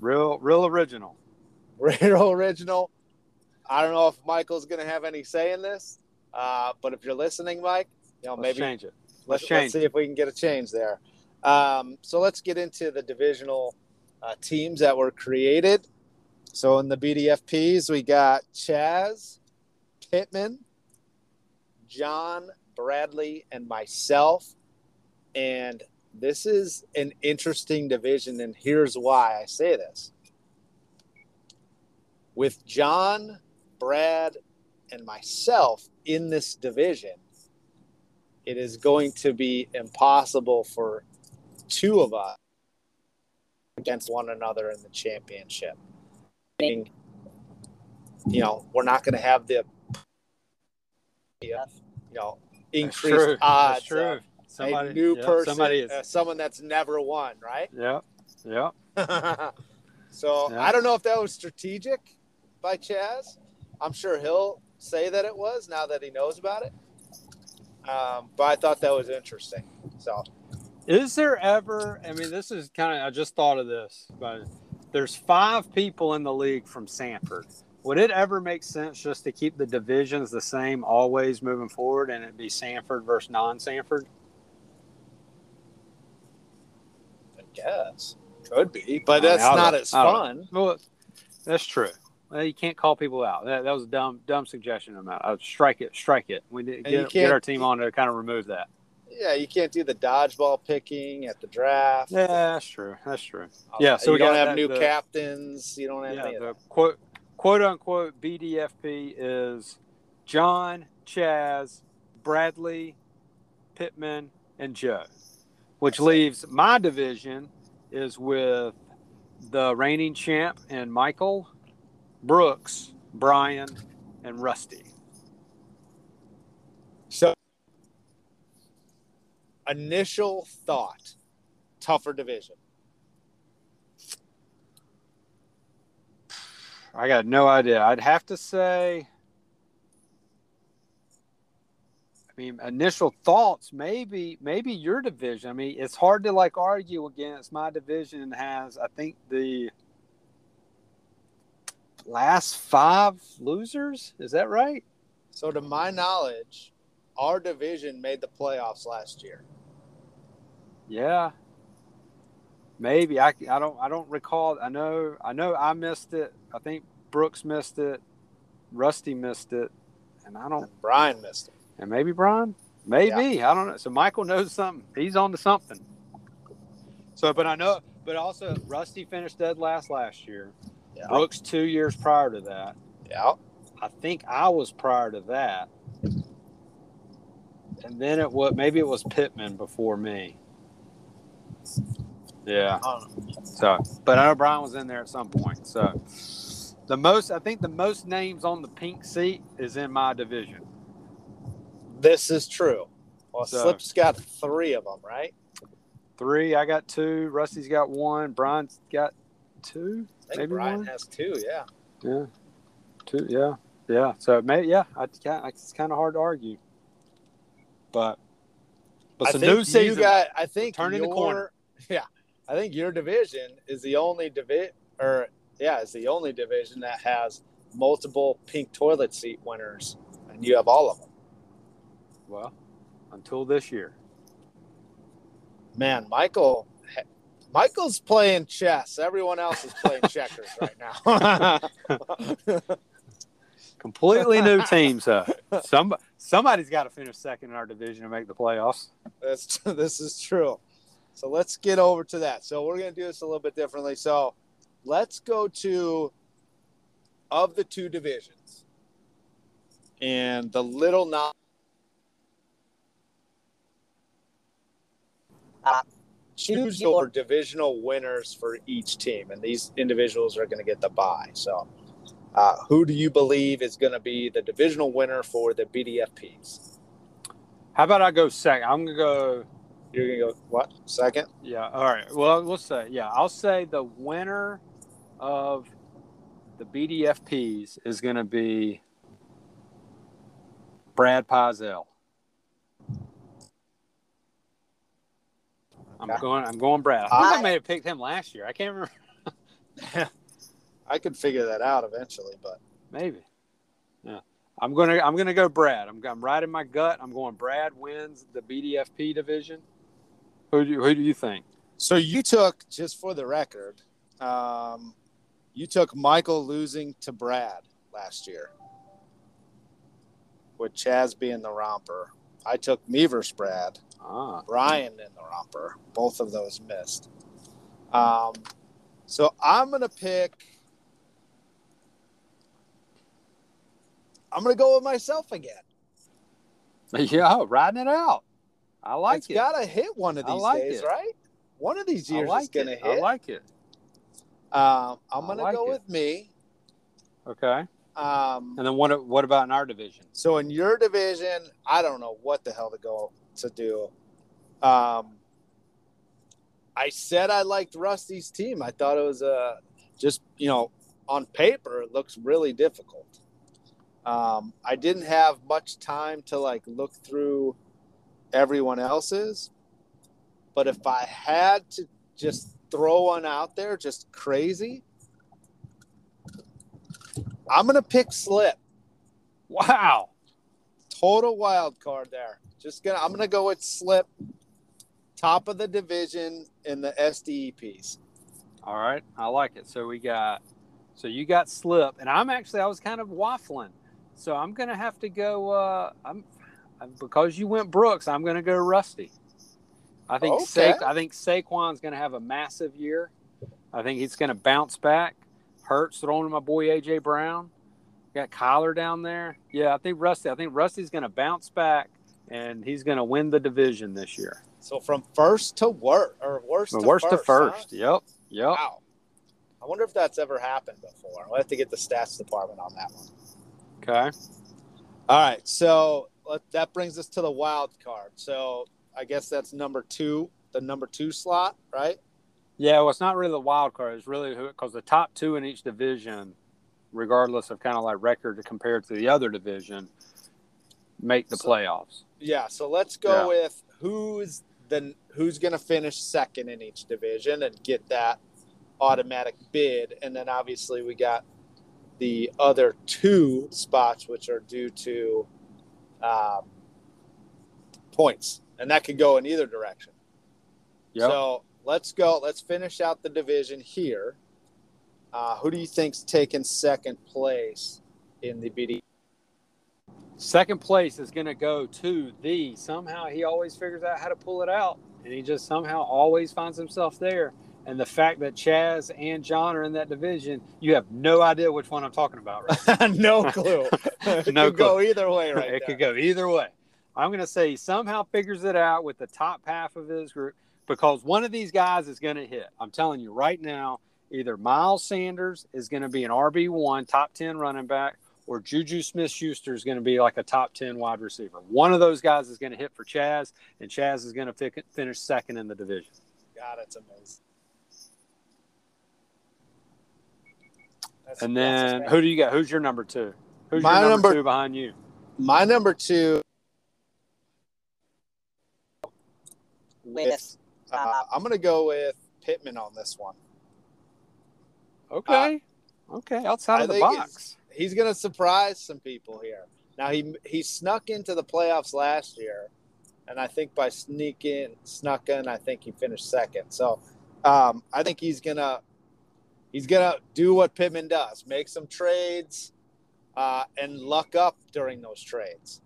real, real original. (laughs) real original. I don't know if Michael's going to have any say in this, uh, but if you're listening, Mike, you know Let's maybe change it. let's, Let's let's change. see if we can get a change there. Um, so let's get into the divisional uh, teams that were created. So in the BDFPs, we got Chaz, Pittman, John, Bradley, and myself. And this is an interesting division, and here's why I say this. With John, Brad, and myself in this division, it is going to be impossible for two of us against one another in the championship. Meaning, you know, we're not going to have the you know That's increased true. odds That's true. Somebody, a new yeah, person, Somebody is. uh, someone that's never won, right? yeah. Yeah. (laughs) so Yeah. I don't know if that was strategic by Chaz. I'm sure he'll say that it was now that he knows about it. Um, but I thought that was interesting. So Is there ever? I mean, this is kind of. I just thought of this, but there's five people in the league from Sanford. Would it ever make sense just to keep the divisions the same always moving forward, and it be Sanford versus non-Sanford? I guess could be, but I that's I don't- as fun. Well, that's true. Well, you can't call people out. That, that was a dumb, dumb suggestion. About I'd strike it, strike it. We need get, get our team on to kind of remove that. Yeah, you can't do the dodgeball picking at the draft. Yeah, that's true. That's true. Uh, yeah, so you we don't have that- new the- captains. You don't have yeah, the quote quote unquote BDFP is John, Chaz, Bradley, Pittman, and Joe, which leaves my division is with the reigning champ and Michael, Brooks, Brian, and Rusty. So, initial thought: tougher division. I got no idea. I'd have to say. I mean, initial thoughts, maybe, maybe your division. I mean, it's hard to like argue against my division has, I think, the last five losers. Is that right? So, to my knowledge, our division made the playoffs last year. Yeah. Maybe I, I don't I don't recall. I know I know I missed it. I think Brooks missed it. Rusty missed it, and I don't And Brian missed it. And maybe Brian? Maybe. I don't know. So Michael knows something. He's on to something. So, but I know, but also Rusty finished dead last last year. Yeah. Brooks two years prior to that. Yeah. I think I was prior to that. And then it was maybe it was Pittman before me. Yeah. I don't know. So, but I know Brian was in there at some point. So, the most I think the most names on the pink seat is in my division. This is true. Well, So- Slip's got three of them, right? Three. I got two. Rusty's got one. Brian's got two. I think Maybe Brian one? has two. Yeah. Yeah. Two. Yeah. Yeah. So maybe yeah. I, it's kind of hard to argue. But but I it's a think new you season. got. I think turning the corner. (laughs) Yeah, I think your division is the only division, or yeah, is the only division that has multiple pink toilet seat winners, and you have all of them. Well, until this year. Man, Michael, Michael's playing chess. Everyone else is playing (laughs) checkers right now. (laughs) Completely new teams, huh? (laughs) Some somebody's got to finish second in our division and make the playoffs. That's this is true. So let's get over to that. So we're gonna do this a little bit differently. So let's go to of the two divisions and the little not Uh, choose your divisional winners for each team, and these individuals are going to get the bye. So, uh, who do you believe is going to be the divisional winner for the BDFPs? How about I go second? I'm gonna go. You're going to go what second? Yeah. All right. Well, we'll say yeah. I'll say the winner of the BDFPs is going to be Brad Pizell. I'm Okay. going. I'm going Brad. I think I I- may have picked him last year. I can't remember. (laughs) I could figure that out eventually, but Maybe. Yeah. I'm gonna. I'm gonna go Brad. I'm. I'm right in my gut. I'm going. Brad wins the BDFP division. Who do you, Who do you think? so you took just for the record, um, you took Michael losing to Brad last year, with Chaz being the romper. I took me versus Brad. Ah. Brian in the romper. Both of those missed. Um, so I'm gonna pick. I'm gonna go with myself again. (laughs) Yeah. Riding it out. I like it's it. gotta hit one of I these like days, it. right? One of these I years like is gonna it. hit. I like it. um, I'm I gonna like go it. with me. Okay. Um, And then what? What about in our division? so in your division, I don't know what the hell to go to do. Um, I said I liked Rusty's team. I thought it was uh, just you know on paper it looks really difficult. Um, I didn't have much time to like look through everyone else's, but if I had to just throw one out there, just crazy, I'm gonna pick Slip. Wow. Total wild card there. Just gonna I'm gonna go with Slip, top of the division in the SDE piece. All right. I like it. So we got. So you got slip, and I'm actually I was kind of waffling. So I'm gonna have to go. Uh, I'm because you went Brooks. I'm gonna go Rusty. I think Okay. Sa- I think Saquon's gonna have a massive year. I think he's gonna bounce back. Hurts throwing to my boy AJ Brown. Got Kyler down there. Yeah, I think Rusty. I think Rusty's gonna bounce back, and he's gonna win the division this year. So from first to worst or worst From to worst first. to first. Yep. Yep. Wow. I wonder if that's ever happened before. We'll have to get the stats department on that one. Okay. All right, so that brings us to the wild card. So I guess that's number two, the number two slot, right? Yeah, well, it's not really the wild card. It's really because the top two in each division, regardless of kind of like record compared to the other division, make the So- playoffs. Yeah. So let's go Yeah. with who's the who's going to finish second in each division and get that automatic bid, and then obviously we got the other two spots which are due to um, points, and that could go in either direction. Yep. So let's go. Let's finish out the division here. Uh, who do you think's taking second place in the BD? Second place is going to go to the. Somehow he always figures out how to pull it out, and he just somehow always finds himself there. And the fact that Chaz and John are in that division, you have no idea which one I'm talking about. Right? (laughs) no clue. (laughs) it No could go either way, right? it could go either way. I'm going to say he somehow figures it out with the top half of his group because one of these guys is going to hit. I'm telling you right now, either Miles Sanders is going to be an RB1, top 10 running back, or Juju Smith Schuster is going to be like a top 10 wide receiver. One of those guys is going to hit for Chaz, and Chaz is going to finish second in the division. God, it's amazing. That's- And then who do you got? Who's your number two? Who's My your number, number- two behind you? my number two with Uh, I'm going to go with Pittman on this one. Okay. Okay, outside I of the box. He's going to surprise some people here. Now he he snuck into the playoffs last year, and I think by sneaking snuck in, I think he finished second. So um, I think he's gonna he's gonna do what Pittman does: make some trades uh, and luck up during those trades.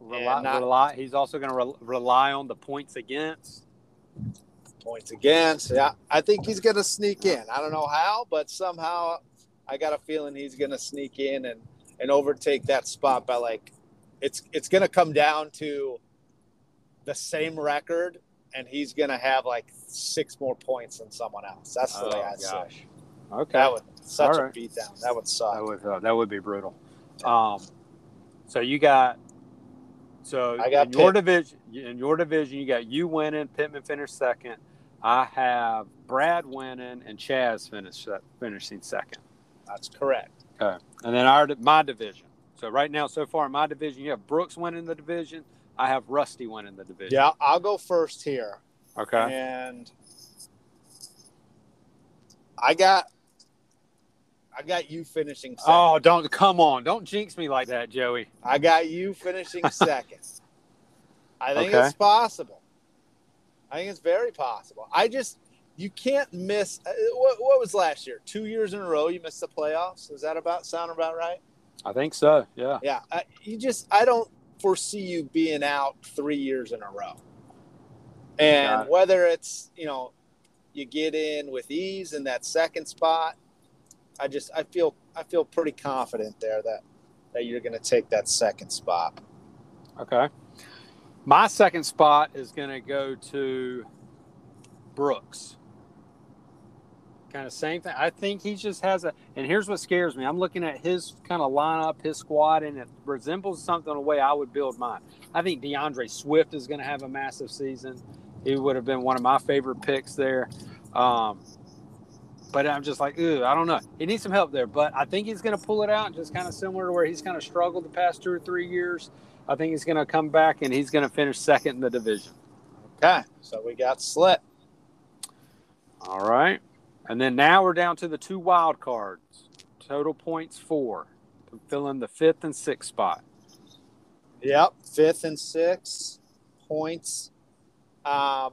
Rely, not- rely, he's also going to re- rely on the points against. Points against, yeah. I think he's gonna sneak in. I don't know how, but somehow I got a feeling he's gonna sneak in and and overtake that spot by like it's it's gonna come down to the same record, and he's gonna have like six more points than someone else. That's the way I see it. Oh. Okay. That would such All a right. beatdown. That would suck. That would uh, that would be brutal. Um, so you got so I got in your Pitt. division. In your division, you got you winning. Pittman finished second. I have Brad winning and Chaz finish, finishing second. That's correct. Okay, and then our my division. So right now, so far in my division, you have Brooks winning the division. I have Rusty winning the division. Yeah, I'll go first here. Okay. And I got I got you finishing second. Oh, don't come on! Don't jinx me like that, Joey. I got you finishing (laughs) second. I think Okay. it's possible. I think it's very possible. I just you can't miss. uh, What, what was last year? Two years in a row you missed the playoffs. Is that about sound about right? I think so. Yeah. Yeah. I, you just I don't foresee you being out three years in a row. And whether it's you know you get in with ease in that second spot, I just I feel I feel pretty confident there that that you're going to take that second spot. Okay. My second spot is going to go to Brooks. Kind of same thing. I think he just has a. And here's what scares me. I'm looking at his kind of lineup, his squad, and it resembles something the way I would build mine. I think D'Andre Swift is going to have a massive season. He would have been one of my favorite picks there. Um, but I'm just like, ooh, I don't know. He needs some help there. But I think he's going to pull it out, just kind of similar to where he's kind of struggled the past two or three years. I think he's going to come back and he's going to finish second in the division. Okay, so we got slit. All right. And then now we're down to the two wild cards. Total points four. To fill in the fifth and sixth spot. Yep, fifth and sixth points. Um,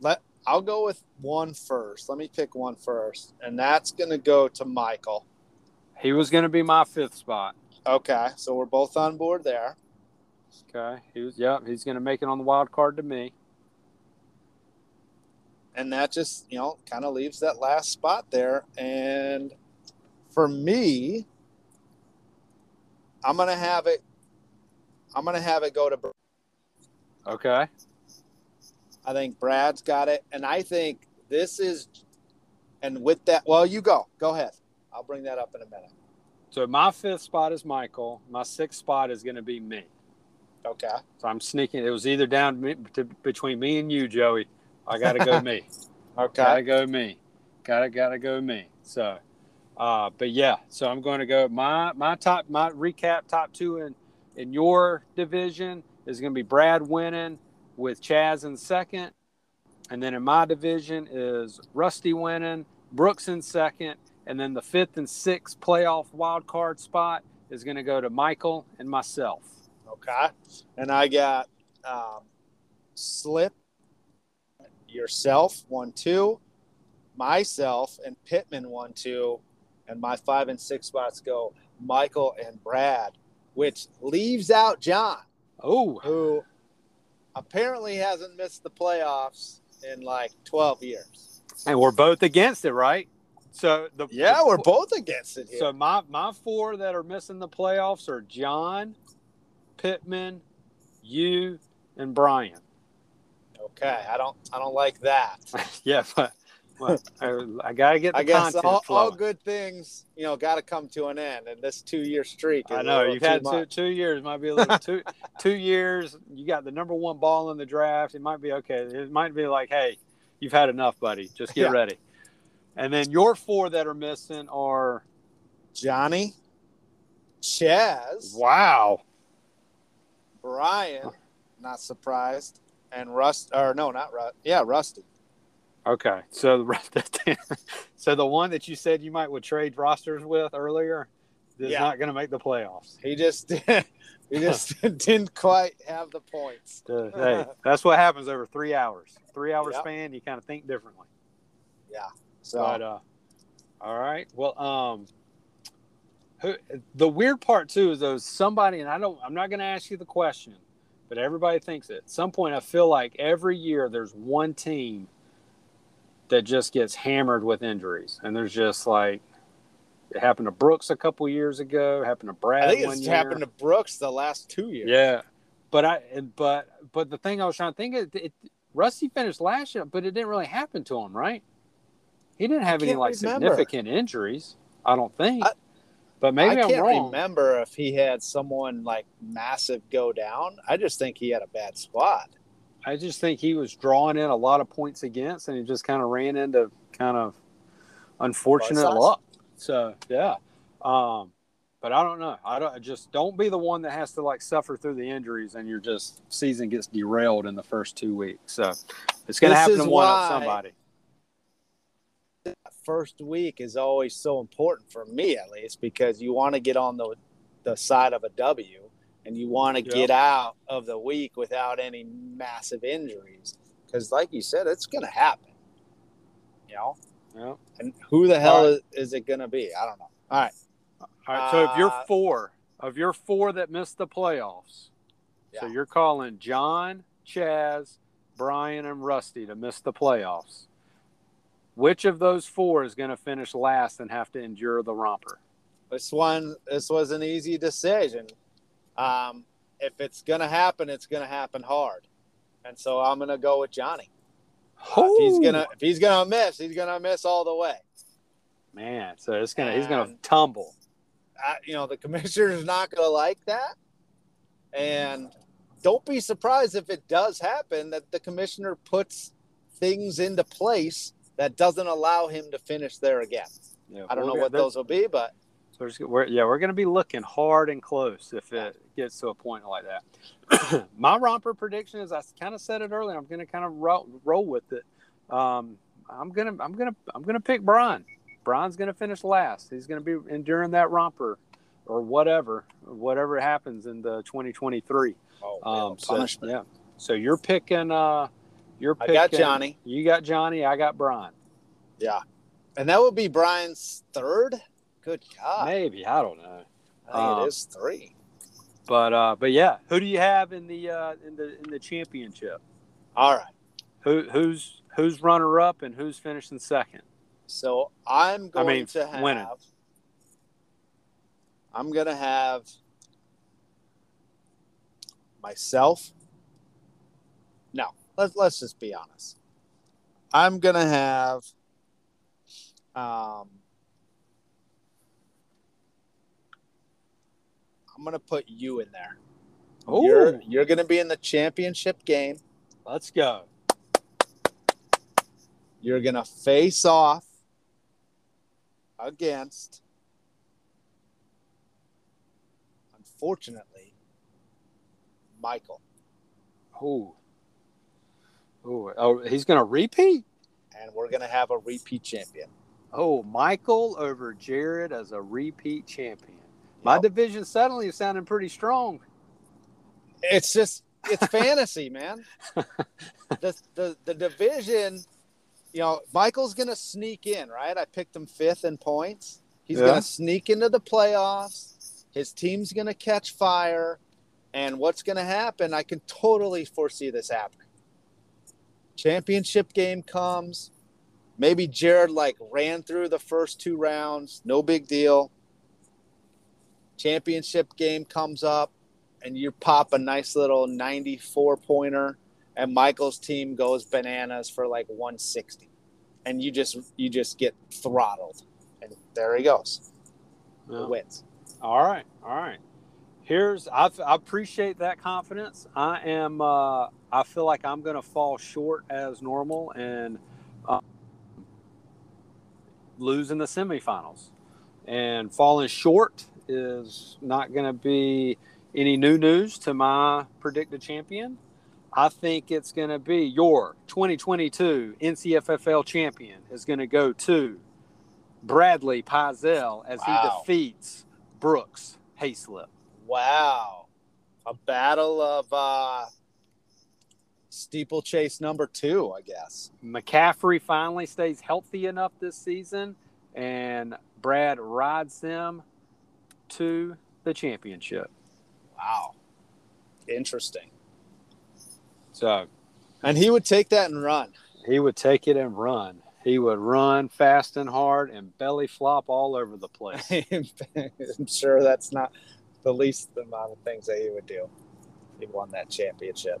let I'll go with one first. Let me pick one first, and that's going to go to Michael. He was going to be my fifth spot. Okay, so we're both on board there. Okay. He was, yep. He's going to make it on the wild card to me. and that just you know kind of leaves that last spot there and for me i'm gonna have it i'm gonna have it go to Okay. I think brad's got it and i think this is and with that well you go go ahead i'll bring that up in a minute So my fifth spot is Michael. My sixth spot is going to be me. okay So I'm sneaking. It was either down me- to, between me and you, Joey. I got to go me. (laughs) okay Gotta go me. Gotta gotta go me. So, uh, but yeah. So I'm going to go my my top my recap top two in in your division is going to be Brad winning with Chaz in second, and then in my division is Rusty winning, Brooks in second, and then the fifth and sixth playoff wild card spot is going to go to Michael and myself. okay. And i got um, slip yourself one two myself and pittman one two and my five and six spots go michael and brad which leaves out john Oh, who apparently hasn't missed the playoffs in like 12 years and we're both against it, right? So the yeah the- we're both against it here So my my four that are missing the playoffs are John, Pittman, you, and Brian. okay i don't i don't like that (laughs) yeah, but, but I, I gotta get the i guess content all, all good things you know got to come to an end and this two year streak is I know you've had two, two years. Might be a little (laughs) two two years. You got the number one ball in the draft. It might be okay. It might be like, hey, you've had enough, buddy. Just get Yeah. ready. And then your four that are missing are johnny chaz wow. Brian, not surprised, and Rust or no, not Rust. Yeah, Rusty. Okay, so the rest of the so the one that you said you might would trade rosters with earlier is Yeah. not going to make the playoffs. He just (laughs) he just (laughs) didn't quite have the points. Uh, hey, that's what happens over three hours. Three hour Yep. span, you kind of think differently. Yeah. So But uh, all right. Well, um, who the weird part too is those somebody, and I don't. I'm not going to ask you the question, but everybody thinks it. At some point, I feel like every year there's one team that just gets hammered with injuries, and there's just like it happened to Brooks a couple years ago. Happened to Brad. I think it's year. happened to Brooks the last two years. Yeah, but I but but the thing I was trying to think of, it, Rusty finished last year, but it didn't really happen to him, right? He didn't have any like remember. significant injuries. I don't think. I- but maybe I am can't wrong. remember if he had someone like massive go down. I just think he had a bad squad. I just think he was drawing in a lot of points against, and he just kind of ran into kind of unfortunate luck. So yeah, um, but I don't know. I don't just don't be the one that has to like suffer through the injuries, and your just season gets derailed in the first two weeks. So it's going to happen to one of somebody. First week is always so important for me, at least, because you want to get on the the side of a W, and you want to Yeah. get out of the week without any massive injuries. Because, like you said, it's going to happen. You know, Yeah. and who the hell All is, is it going to be? I don't know. All right, All right. So if you're Uh, four of your four that missed the playoffs, so you're calling John, Chaz, Brian, and Rusty to miss the playoffs. Which of those four is going to finish last and have to endure the romper? this one this was an easy decision. Um, if it's going to happen, it's going to happen hard, and so I'm going to go with Johnny. Uh, if he's gonna if he's gonna miss, he's gonna miss all the way. man, so it's gonna he's gonna tumble. I, you know, the commissioner's (laughs) not gonna like that, and don't be surprised if it does happen that the commissioner puts things into place that doesn't allow him to finish there again. Yeah, I don't know what those will be, but So we're, yeah, we're going to be looking hard and close if it gets to a point like that. (clears throat) My romper prediction is I kind of said it earlier. I'm going to kind of roll, roll with it. Um, I'm gonna I'm gonna I'm gonna pick Brian. Brian's going to finish last. He's going to be enduring that romper or whatever whatever happens in the 2023. oh, Um, so, punishment. yeah. So you're picking. Uh, you're I got Johnny. You got Johnny. I got Brian. Yeah, and that would be Brian's third. Good God, Maybe I don't know. I think um, it is three. But uh, but yeah, who do you have in the uh, in the in the championship? All right, Who who's who's runner up and who's finishing second? so I'm going I mean, to have. winning. I'm gonna have myself. No, let's let's just be honest. I'm gonna have um I'm gonna put you in there. You're you're gonna be in the championship game. Let's go. You're gonna face off against unfortunately Michael. Ooh. Ooh. Oh, he's gonna repeat. And we're gonna have a repeat champion. Oh, Michael over Jared as a repeat champion. My division suddenly is sounding pretty strong. It's just it's (laughs) fantasy, man. The, the the division, you know, Michael's gonna sneak in, right? I picked him fifth in points. He's Yeah. gonna sneak into the playoffs. His team's gonna catch fire, and what's gonna happen? I can totally foresee this happening. Championship game comes. Maybe Jared like ran through the first two rounds, no big deal. Championship game comes up and you pop a nice little 94 pointer and Michael's team goes bananas for like 160 and you just you just get throttled and there he goes Yeah. wins All right, all right. Here's I, I appreciate that confidence. I am. Uh, I feel like I'm going to fall short as normal and uh, lose in the semifinals. And falling short is not going to be any new news to my predicted champion. I think it's going to be your 2022 NCFFL champion is going to go to Bradley Pizell as Wow. he defeats Brooks Hayslip. Wow. A battle of uh, steeplechase number two, I guess. McCaffrey finally stays healthy enough this season, and Brad rides them to the championship. Wow. Interesting. So And he would take that and run. he would take it and run. He would run fast and hard and belly flop all over the place. (laughs) I'm sure that's not the least amount of things that he would do. He won that championship.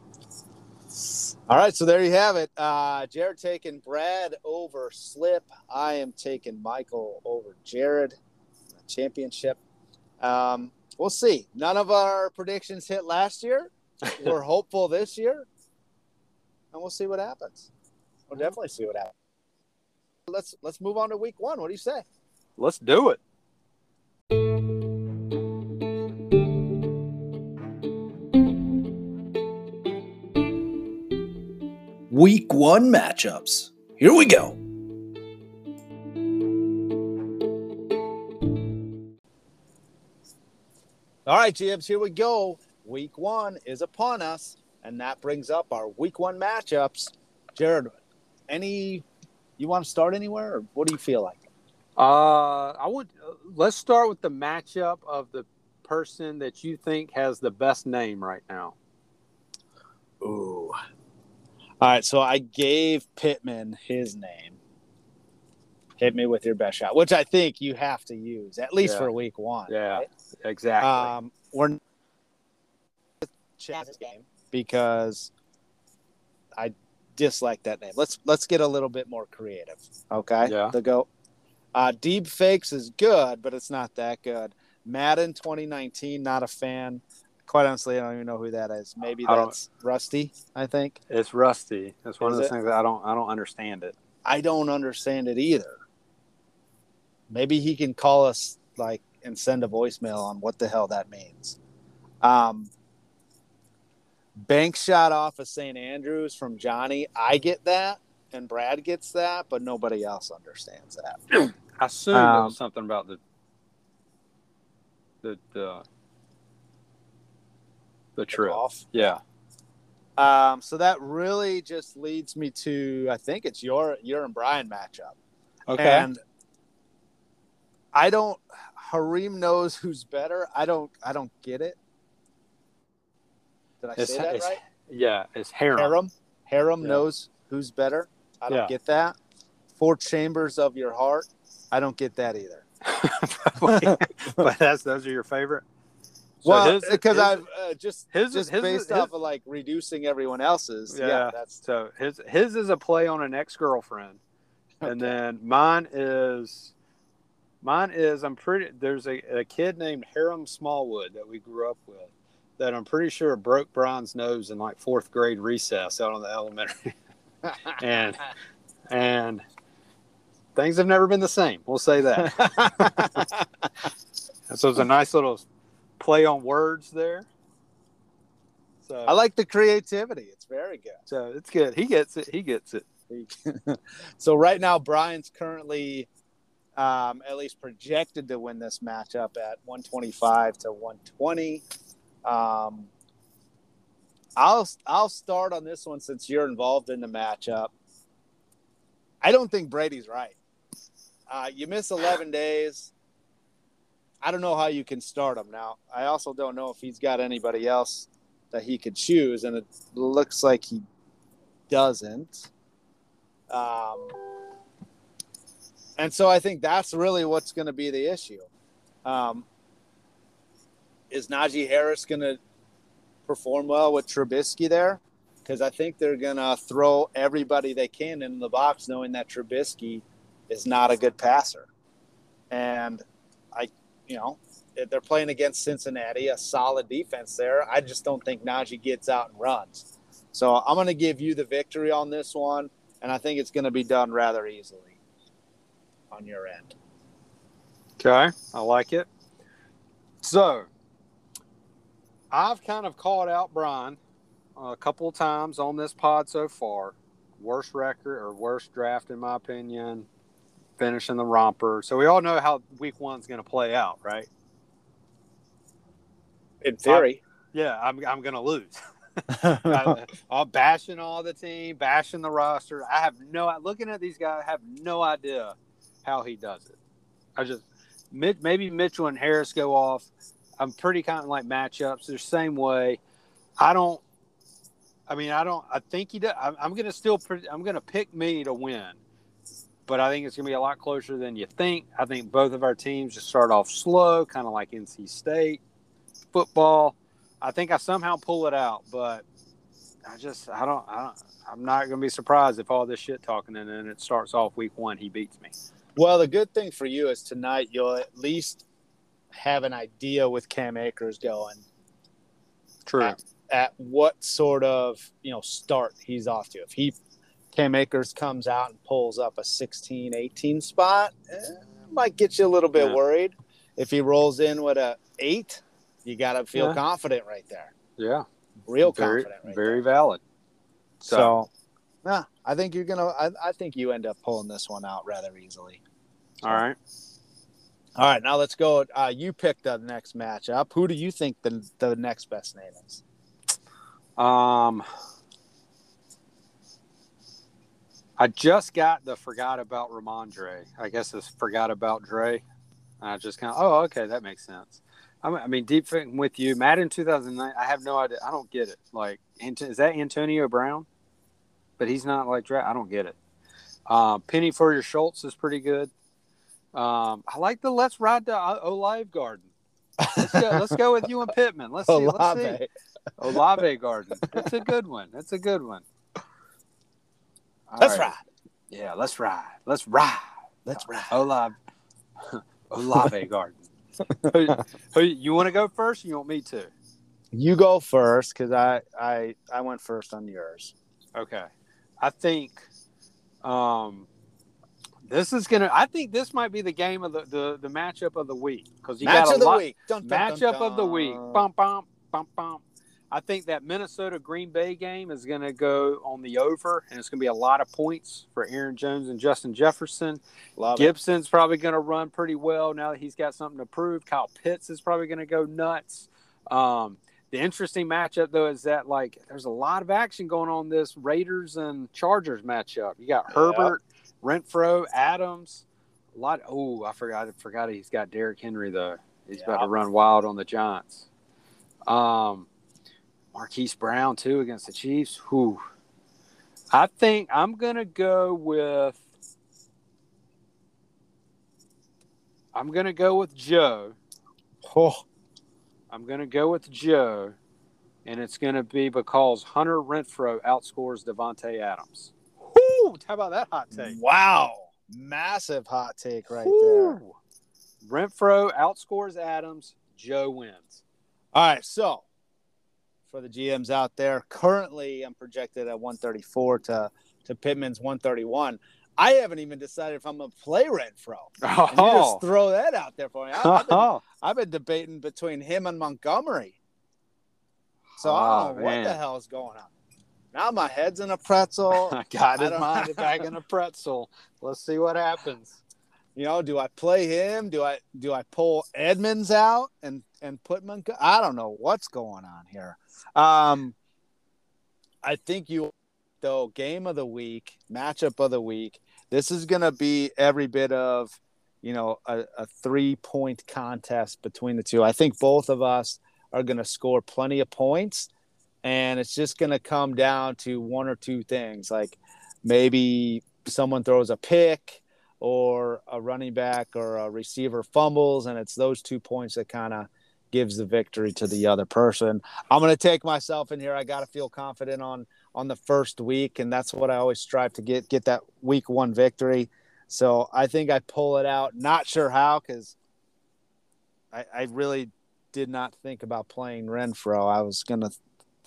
All right, so there you have it. Uh, Jared taking Brad over Slip. I am taking Michael over Jared. Championship. Um, we'll see. None of our predictions hit last year. (laughs) We're hopeful this year, and we'll see what happens. We'll definitely see what happens. Let's let's move on to week one. What do you say? Let's do it. Week one matchups. Here we go. All right, GMs, here we go. Week one is upon us, and that brings up our week one matchups. Jared, any you want to start anywhere, or what do you feel like? Uh, I would let's start with the matchup of the person that you think has the best name right now. Ooh. All right, so I gave Pittman his name. Hit me with your best shot, which I think you have to use at least Yeah. for week one. Yeah, right? Exactly. Um, we're Chaz's game because I dislike that name. Let's let's get a little bit more creative. Okay. Yeah. The go. Uh, Deep Fakes is good, but it's not that good. Madden 2019, not a fan. Quite honestly, I don't even know who that is. Maybe I that's Rusty. I think it's rusty. It's one Is of those it? things that I don't I don't understand it. I don't understand it either. Maybe he can call us like and send a voicemail on what the hell that means. Um, bank shot off of St. Andrews from Johnny. I get that, and Brad gets that, but nobody else understands that. (clears throat) I assumed it Um, was something about the the the, the trip. Off. Yeah. Um, so that really just leads me to I think it's your your and Brian matchup. Okay. And I don't Hareem knows who's better. I don't I don't get it. Did I It's- say that right? yeah, it's harem. Harem. Harem Yeah. knows who's better. I don't Yeah. get that. Four chambers of your heart. I don't get that either. (laughs) (laughs) but that's those are your favorite. So well, because I've uh, just his- just his- based his- off of like reducing everyone else's. Yeah, Yeah. that's So his his is a play on an ex girlfriend, (laughs) and then mine is mine is I'm pretty. There's a, a kid named Harem Smallwood that we grew up with that I'm pretty sure broke Brian's nose in like fourth grade recess out on the elementary, (laughs) and and things have never been the same. We'll say that. (laughs) so it's a nice little play on words there. So I like the creativity. It's very good. so it's good. He gets it. He gets it. (laughs) so right now, Brian's currently um, at least projected to win this matchup at 125 to 120. Um, I'll I'll start on this one since you're involved in the matchup. I don't think Brady's right. Uh, you miss 11 days. I don't know how you can start him now. I also don't know if he's got anybody else that he could choose, and it looks like he doesn't. Um, and so I think that's really what's going to be the issue. Um, is Najee Harris going to perform well with Trubisky there? Because I think they're going to throw everybody they can in the box, knowing that Trubisky is not a good passer. And I, you know, they're playing against Cincinnati, a solid defense there. I just don't think Najee gets out and runs. So I'm going to give you the victory on this one, and I think it's going to be done rather easily on your end. Okay, I like it. So, I've kind of called out Brian a couple of times on this pod so far. Worst record or worst draft, in my opinion. Finishing the romper. So we all know how week one's going to play out, right? In theory. Yeah, I'm, I'm going to lose. (laughs) (laughs) I, I'm bashing all the team, bashing the roster. I have no looking at these guys. I have no idea how he does it. I just maybe Mitchell and Harris go off. I'm pretty kind of like matchups. They're the same way. I don't. I mean, I don't. I think he does. I'm, going to still. I'm going to pick me to win, but I think it's going to be a lot closer than you think. I think both of our teams just start off slow, kind of like NC State football. I think I somehow pull it out, but I just I don't I don't I'm not gonna be surprised if all this shit talking and then it starts off week one he beats me. Well, the good thing for you is tonight you'll at least have an idea with Cam Akers going. True. At, at what sort of you know start he's off to. If he Cam Akers comes out and pulls up a 16, 18 spot, eh, might get you a little bit Yeah. worried. If he rolls in with a eight, you got to feel Yeah. confident right there. Yeah. Real very confident right very there. valid. So, So, yeah, I think you're gonna. I, I think you end up pulling this one out rather easily. all right. All right, now let's go. Uh, you pick the next matchup. Who do you think the the next best name is? Um I just got the forgot about Rhamondre. I guess it's forgot about Dre. I just kind of, oh, okay, that makes sense. I mean, deep thinking with you, Madden 2009. I have no idea. I don't get it. Like, is that Antonio Brown? But he's not like Dre. I don't get it. Um, Penny for your Schultz is pretty good. Um, I like the let's ride to Olive Garden. Let's go, let's go with you and Pittman. Let's see. Let's see. Olave. Olave Garden. It's a good one. It's a good one. All Let's right. ride. Yeah, let's ride. Let's ride. Let's ride. Olave. (laughs) Olave Garden. who, who, you want to go first? Or you want me to? You go first because I I I went first on yours. Okay. I think um, this is gonna. I think this might be the game of the the, the matchup of the week because you Match got a of the lot, week. Dun, dun, dun, matchup of the week. Bum bum bum bum. I think that Minnesota Green Bay game is going to go on the over, and it's going to be a lot of points for Aaron Jones and Justin Jefferson. Love it. Gibson's probably going to run pretty well now that he's got something to prove. Kyle Pitts is probably going to go nuts. Um, the interesting matchup though is that like there's a lot of action going on this Raiders and Chargers matchup. You got Herbert, Renfrow, Adams. A lot. Oh, I forgot. I forgot he's got Derrick Henry though. He's about to run wild on the Giants. Um, Marquise Brown too against the Chiefs. Who? I think I'm gonna go with. I'm gonna go with Joe. Oh, I'm gonna go with Joe, and it's gonna be because Hunter Renfrow outscores Davante Adams. Whoo! How about that hot take? wow. Massive hot take right there. Whoo! Renfrow outscores Adams. Joe wins. All right, so for the GMs out there, currently I'm projected at 134 to to Pittman's 131. I haven't even decided if I'm gonna play Renfrow. And you Oh, just throw that out there for me. I, have been, (laughs) I've been debating between him and Montgomery. So I don't Oh, know what the man. hell's going on. Now my head's in a pretzel. (laughs) I got I his don't- mind back in a pretzel. Let's see what happens. You know, do I play him? Do I do I pull Edmonds out and and put Montgomery? I don't know what's going on here. Um, I think you though game of the week, matchup of the week. This is going to be every bit of you know a, a three point contest between the two. I think both of us are going to score plenty of points, and it's just going to come down to one or two things, like maybe someone throws a pick or a running back or a receiver fumbles, and it's those two points that kind of gives the victory to the other person. I'm going to take myself in here. I got to feel confident on on the first week, and that's what I always strive to get get that week one victory. So I think I pull it out. Not sure how because I, I really did not think about playing Renfrow. I was going to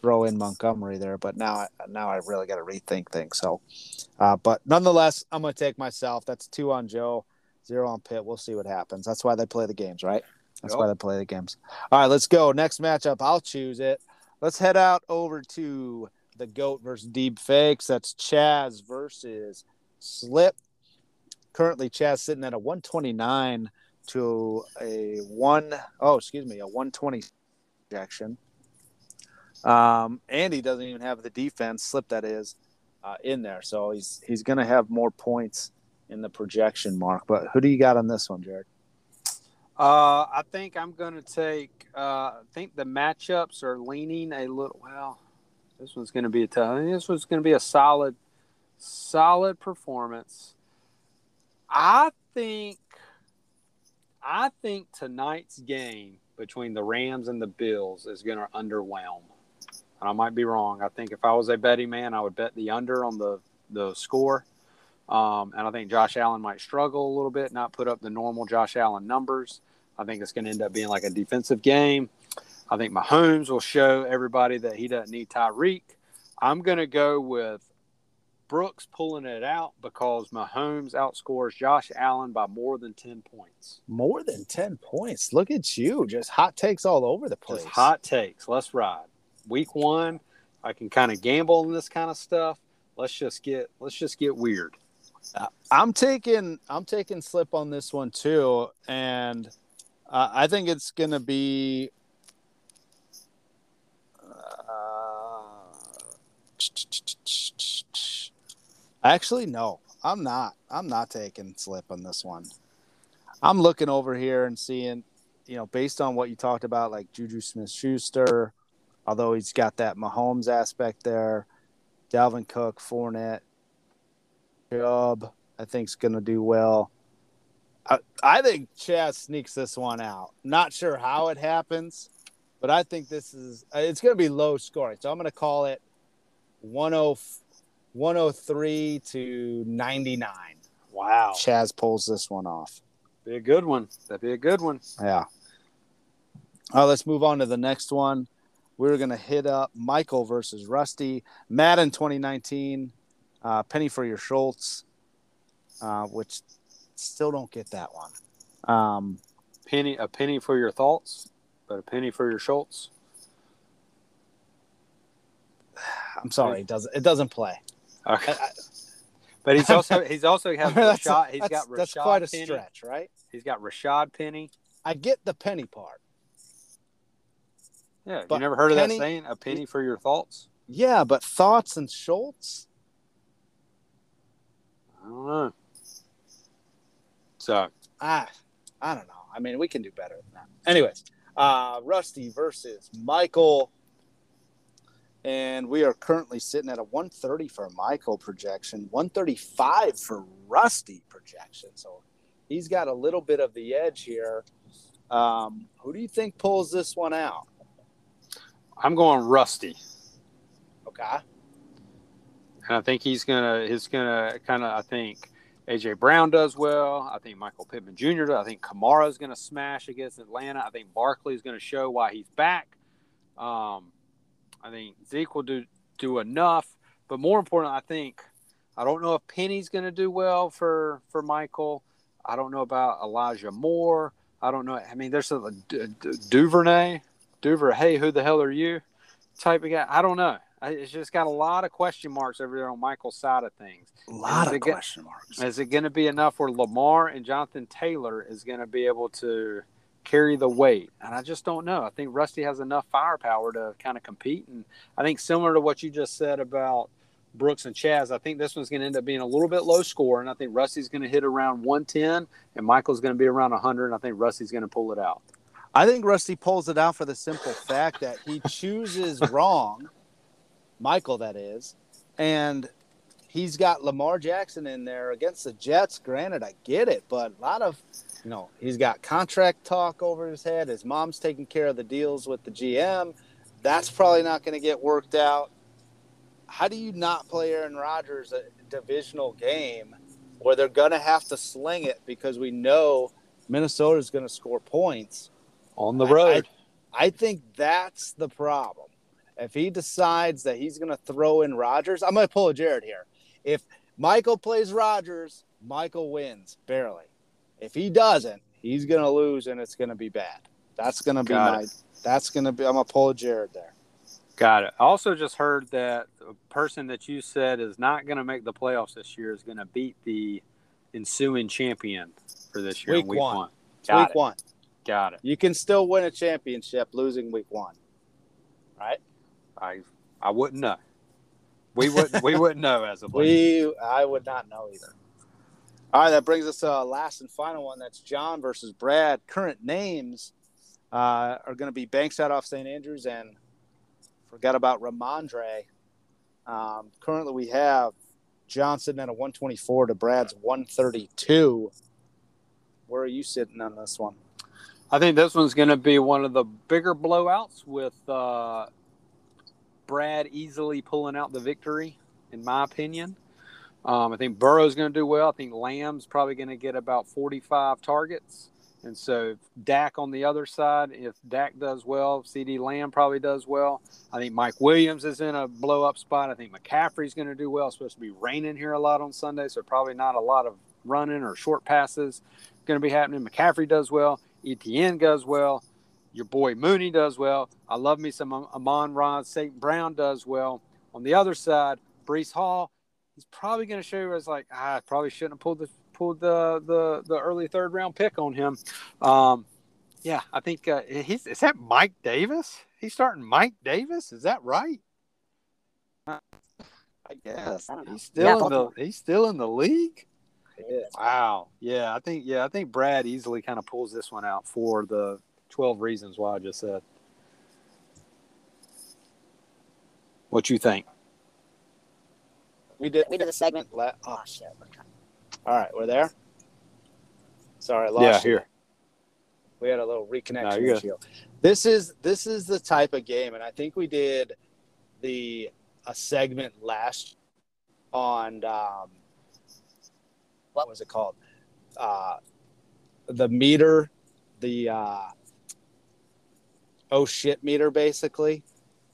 throw in Montgomery there, but now I, now I really got to rethink things. So, uh, but nonetheless, I'm going to take myself. That's two on Joe, zero on Pitt. We'll see what happens. That's why they play the games, right? That's Yep. why they play the games. All right, let's go. Next matchup. I'll choose it. let's head out over to the goat versus deep fakes. That's Chaz versus Slip. Currently, Chaz sitting at a 129 to a one oh excuse me a 120 projection. Um, Andy doesn't even have the defense slip that is uh, in there, so he's he's going to have more points in the projection mark. But who do you got on this one, Jared? Uh, I think I'm going to take. Uh, I think the matchups are leaning a little. Well, this one's going to be a tough. This one's going to be a solid, solid performance. I think. I think tonight's game between the Rams and the Bills is going to underwhelm. And I might be wrong. I think if I was a betting man, I would bet the under on the the score. Um, and I think Josh Allen might struggle a little bit, not put up the normal Josh Allen numbers. I think it's going to end up being like a defensive game. I think Mahomes will show everybody that he doesn't need Tyreek. I'm going to go with Brooks pulling it out because Mahomes outscores Josh Allen by more than 10 points. More than 10 points. Look at you. Just hot takes all over the place. Just hot takes. Let's ride. Week one, I can kind of gamble on this kind of stuff. Let's just get let's just get weird. Uh, I'm taking I'm taking slip on this one too, and uh, I think it's gonna be. Uh, actually, no, I'm not. I'm not taking slip on this one. I'm looking over here and seeing, you know, based on what you talked about, like Juju Smith Schuster, although he's got that Mahomes aspect there, Dalvin Cook, Fournette, Chubb, I think is going to do well. I, I think Chaz sneaks this one out. Not sure how it happens, but I think this is it's going to be low scoring. So I'm going to call it 10, 103 to 99. Wow. Chaz pulls this one off. Be a good one. That'd be a good one. Yeah. All right, let's move on to the next one. We're going to hit up Michael versus Rusty. Madden 2019. Uh, penny for your Schultz, uh, which still don't get that one. Um, penny a penny for your thoughts, but a penny for your Schultz. I'm sorry, it doesn't it doesn't play. Okay. I, I, but he's also (laughs) he's also has Rashad. He's got Rashad that's quite a Penny. stretch, right? He's got Rashad Penny. I get the penny part. Yeah, you never heard of that saying? A penny for your thoughts. Yeah, but thoughts and Schultz. I don't know. So I, I don't know. I mean, we can do better than that. Anyways, uh, Rusty versus Michael, and we are currently sitting at a 130 for Michael projection, 135 for Rusty projection. So he's got a little bit of the edge here. Um, who do you think pulls this one out? I'm going Rusty. Okay. And I think he's gonna he's gonna kind of I think AJ Brown does well. I think Michael Pittman Jr. does. I think Kamara is gonna smash against Atlanta. I think Barkley is gonna show why he's back. Um, I think Zeke will do do enough, but more important, I think I don't know if Penny's gonna do well for for Michael. I don't know about Elijah Moore. I don't know. I mean, there's a, a, a Duvernay, Duvernay. Hey, who the hell are you? Type of guy. I don't know. It's just got a lot of question marks over there on Michael's side of things. A lot of question marks. Is it going to be enough where Lamar and Jonathan Taylor is going to be able to carry the weight? And I just don't know. I think Rusty has enough firepower to kind of compete. And I think similar to what you just said about Brooks and Chaz, I think this one's going to end up being a little bit low score. And I think Rusty's going to hit around 110 and Michael's going to be around 100. And I think Rusty's going to pull it out. I think Rusty pulls it out for the simple fact that he chooses (laughs) wrong Michael, that is. And he's got Lamar Jackson in there against the Jets. Granted, I get it, but a lot of, you know, he's got contract talk over his head. His mom's taking care of the deals with the GM. That's probably not going to get worked out. How do you not play Aaron Rodgers a divisional game where they're going to have to sling it because we know Minnesota is going to score points on the road? I, I, I think that's the problem. If he decides that he's going to throw in Rodgers, I'm going to pull a Jared here. If Michael plays Rodgers, Michael wins barely. If he doesn't, he's going to lose and it's going to be bad. That's going to be Got my. it. That's going to be. I'm going to pull a Jared there. Got it. I also just heard that the person that you said is not going to make the playoffs this year is going to beat the ensuing champion for this year. Week week one. one. Got week it. one. Got it. You can still win a championship losing week one. Right? I I wouldn't know. We wouldn't we wouldn't know as a late. (laughs) We I would not know either. All right, that brings us to our last and final one. That's John versus Brad. Current names uh, are going to be Banks out off St. Andrews and forgot about Rhamondre. Um, currently, we have Johnson at a 124 to Brad's 132. Where are you sitting on this one? I think this one's going to be one of the bigger blowouts with uh, Brad easily pulling out the victory, in my opinion. Um, I think Burrow's going to do well. I think Lamb's probably going to get about 45 targets. And so Dak on the other side, if Dak does well, CeeDee Lamb probably does well. I think Mike Williams is in a blow up spot. I think McCaffrey's going to do well. It's supposed to be raining here a lot on Sunday, so probably not a lot of running or short passes going to be happening. McCaffrey does well. ETN does well. Your boy Mooney does well. I love me some Amon-Ra. St. Brown does well. On the other side, Breece Hall, he's probably going to show you as like, ah, I probably shouldn't have pulled the pulled the the, the early third round pick on him. Um, yeah, I think uh, he's is that Mike Davis? He's starting Mike Davis. Is that right? I guess. He's still Yeah. in the he's still in the league. Yeah. Wow. Yeah, I think yeah, I think Brad easily kind of pulls this one out for the twelve reasons why I just said. What you think? We did. We did a segment. La- Oh shit. All right, we're there. Sorry, I lost Yeah, you. here. We had a little No, reconnection you're good. issue. This is this is the type of game, and I think we did the a segment last on um, what was it called? Uh, the meter, the uh, oh shit meter, basically.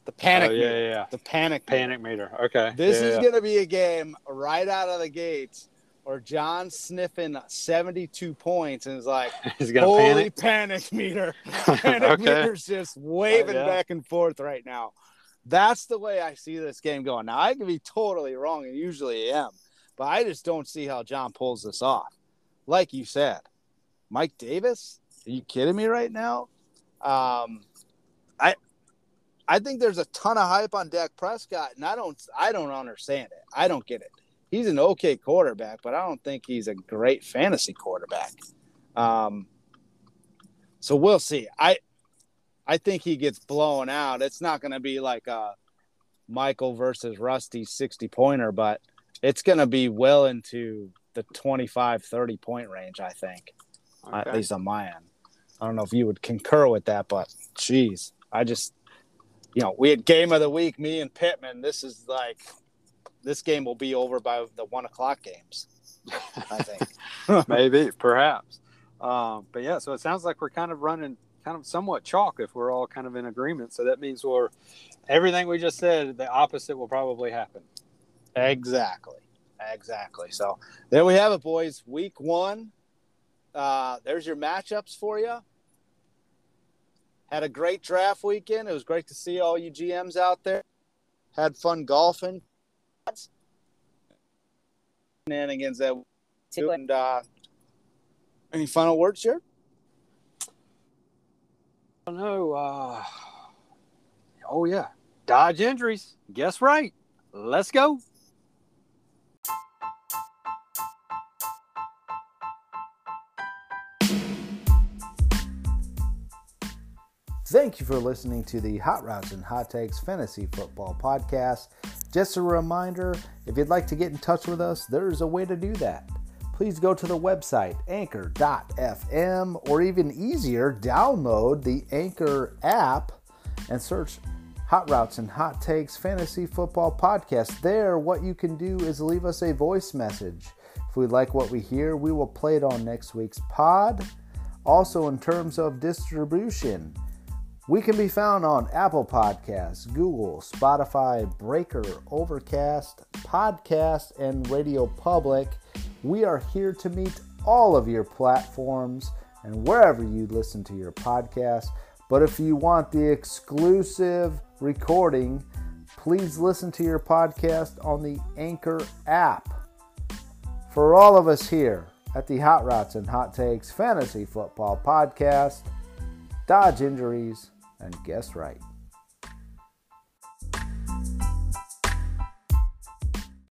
The panic oh, yeah, meter. yeah, yeah. The panic. Panic meter. Okay. This Yeah, is yeah. going to be a game right out of the gates or John sniffing 72 points and is like, (laughs) He's gonna holy panic. panic, meter. (laughs) Panic Okay. meter's just waving Oh, back and forth right now. That's the way I see this game going. Now, I could be totally wrong, and usually am, but I just don't see how John pulls this off. Like you said, Mike Davis, are you kidding me right now? Um, I I think there's a ton of hype on Dak Prescott, and I don't I don't understand it. I don't get it. He's an okay quarterback, but I don't think he's a great fantasy quarterback. Um, so we'll see. I I think he gets blown out. It's not going to be like a Michael versus Rusty 60 pointer, but it's going to be well into the 25 30 point range, I think at least on my end. I don't know if you would concur with that, but geez, I just, you know, we had game of the week, me and Pittman. This is like, this game will be over by the one o'clock games. I think. (laughs) (laughs) Maybe, perhaps. Um, but yeah, so it sounds like we're kind of running kind of somewhat chalk if we're all kind of in agreement. So that means we're everything we just said, the opposite will probably happen. Exactly. Exactly. So there we have it, boys. Week one. Uh, there's your matchups for you. Had a great draft weekend. It was great to see all you GMs out there. Had fun golfing. Shenanigans that and uh, any final words here? I don't know. Uh, oh yeah, dodge injuries. Guess right. Let's go. Thank you for listening to the Hot Routes and Hot Takes Fantasy Football Podcast. Just a reminder if you'd like to get in touch with us, there's a way to do that. Please go to the website anchor.fm or even easier, download the Anchor app and search Hot Routes and Hot Takes Fantasy Football Podcast. There, what you can do is leave us a voice message. If we like what we hear, we will play it on next week's pod. Also, in terms of distribution, we can be found on Apple Podcasts, Google, Spotify, Breaker, Overcast, Podcast, and Radio Public. We are here to meet all of your platforms and wherever you listen to your podcast. But if you want the exclusive recording, please listen to your podcast on the Anchor app. For all of us here at the Hot Routes and Hot Takes Fantasy Football Podcast, dodge injuries and guess right.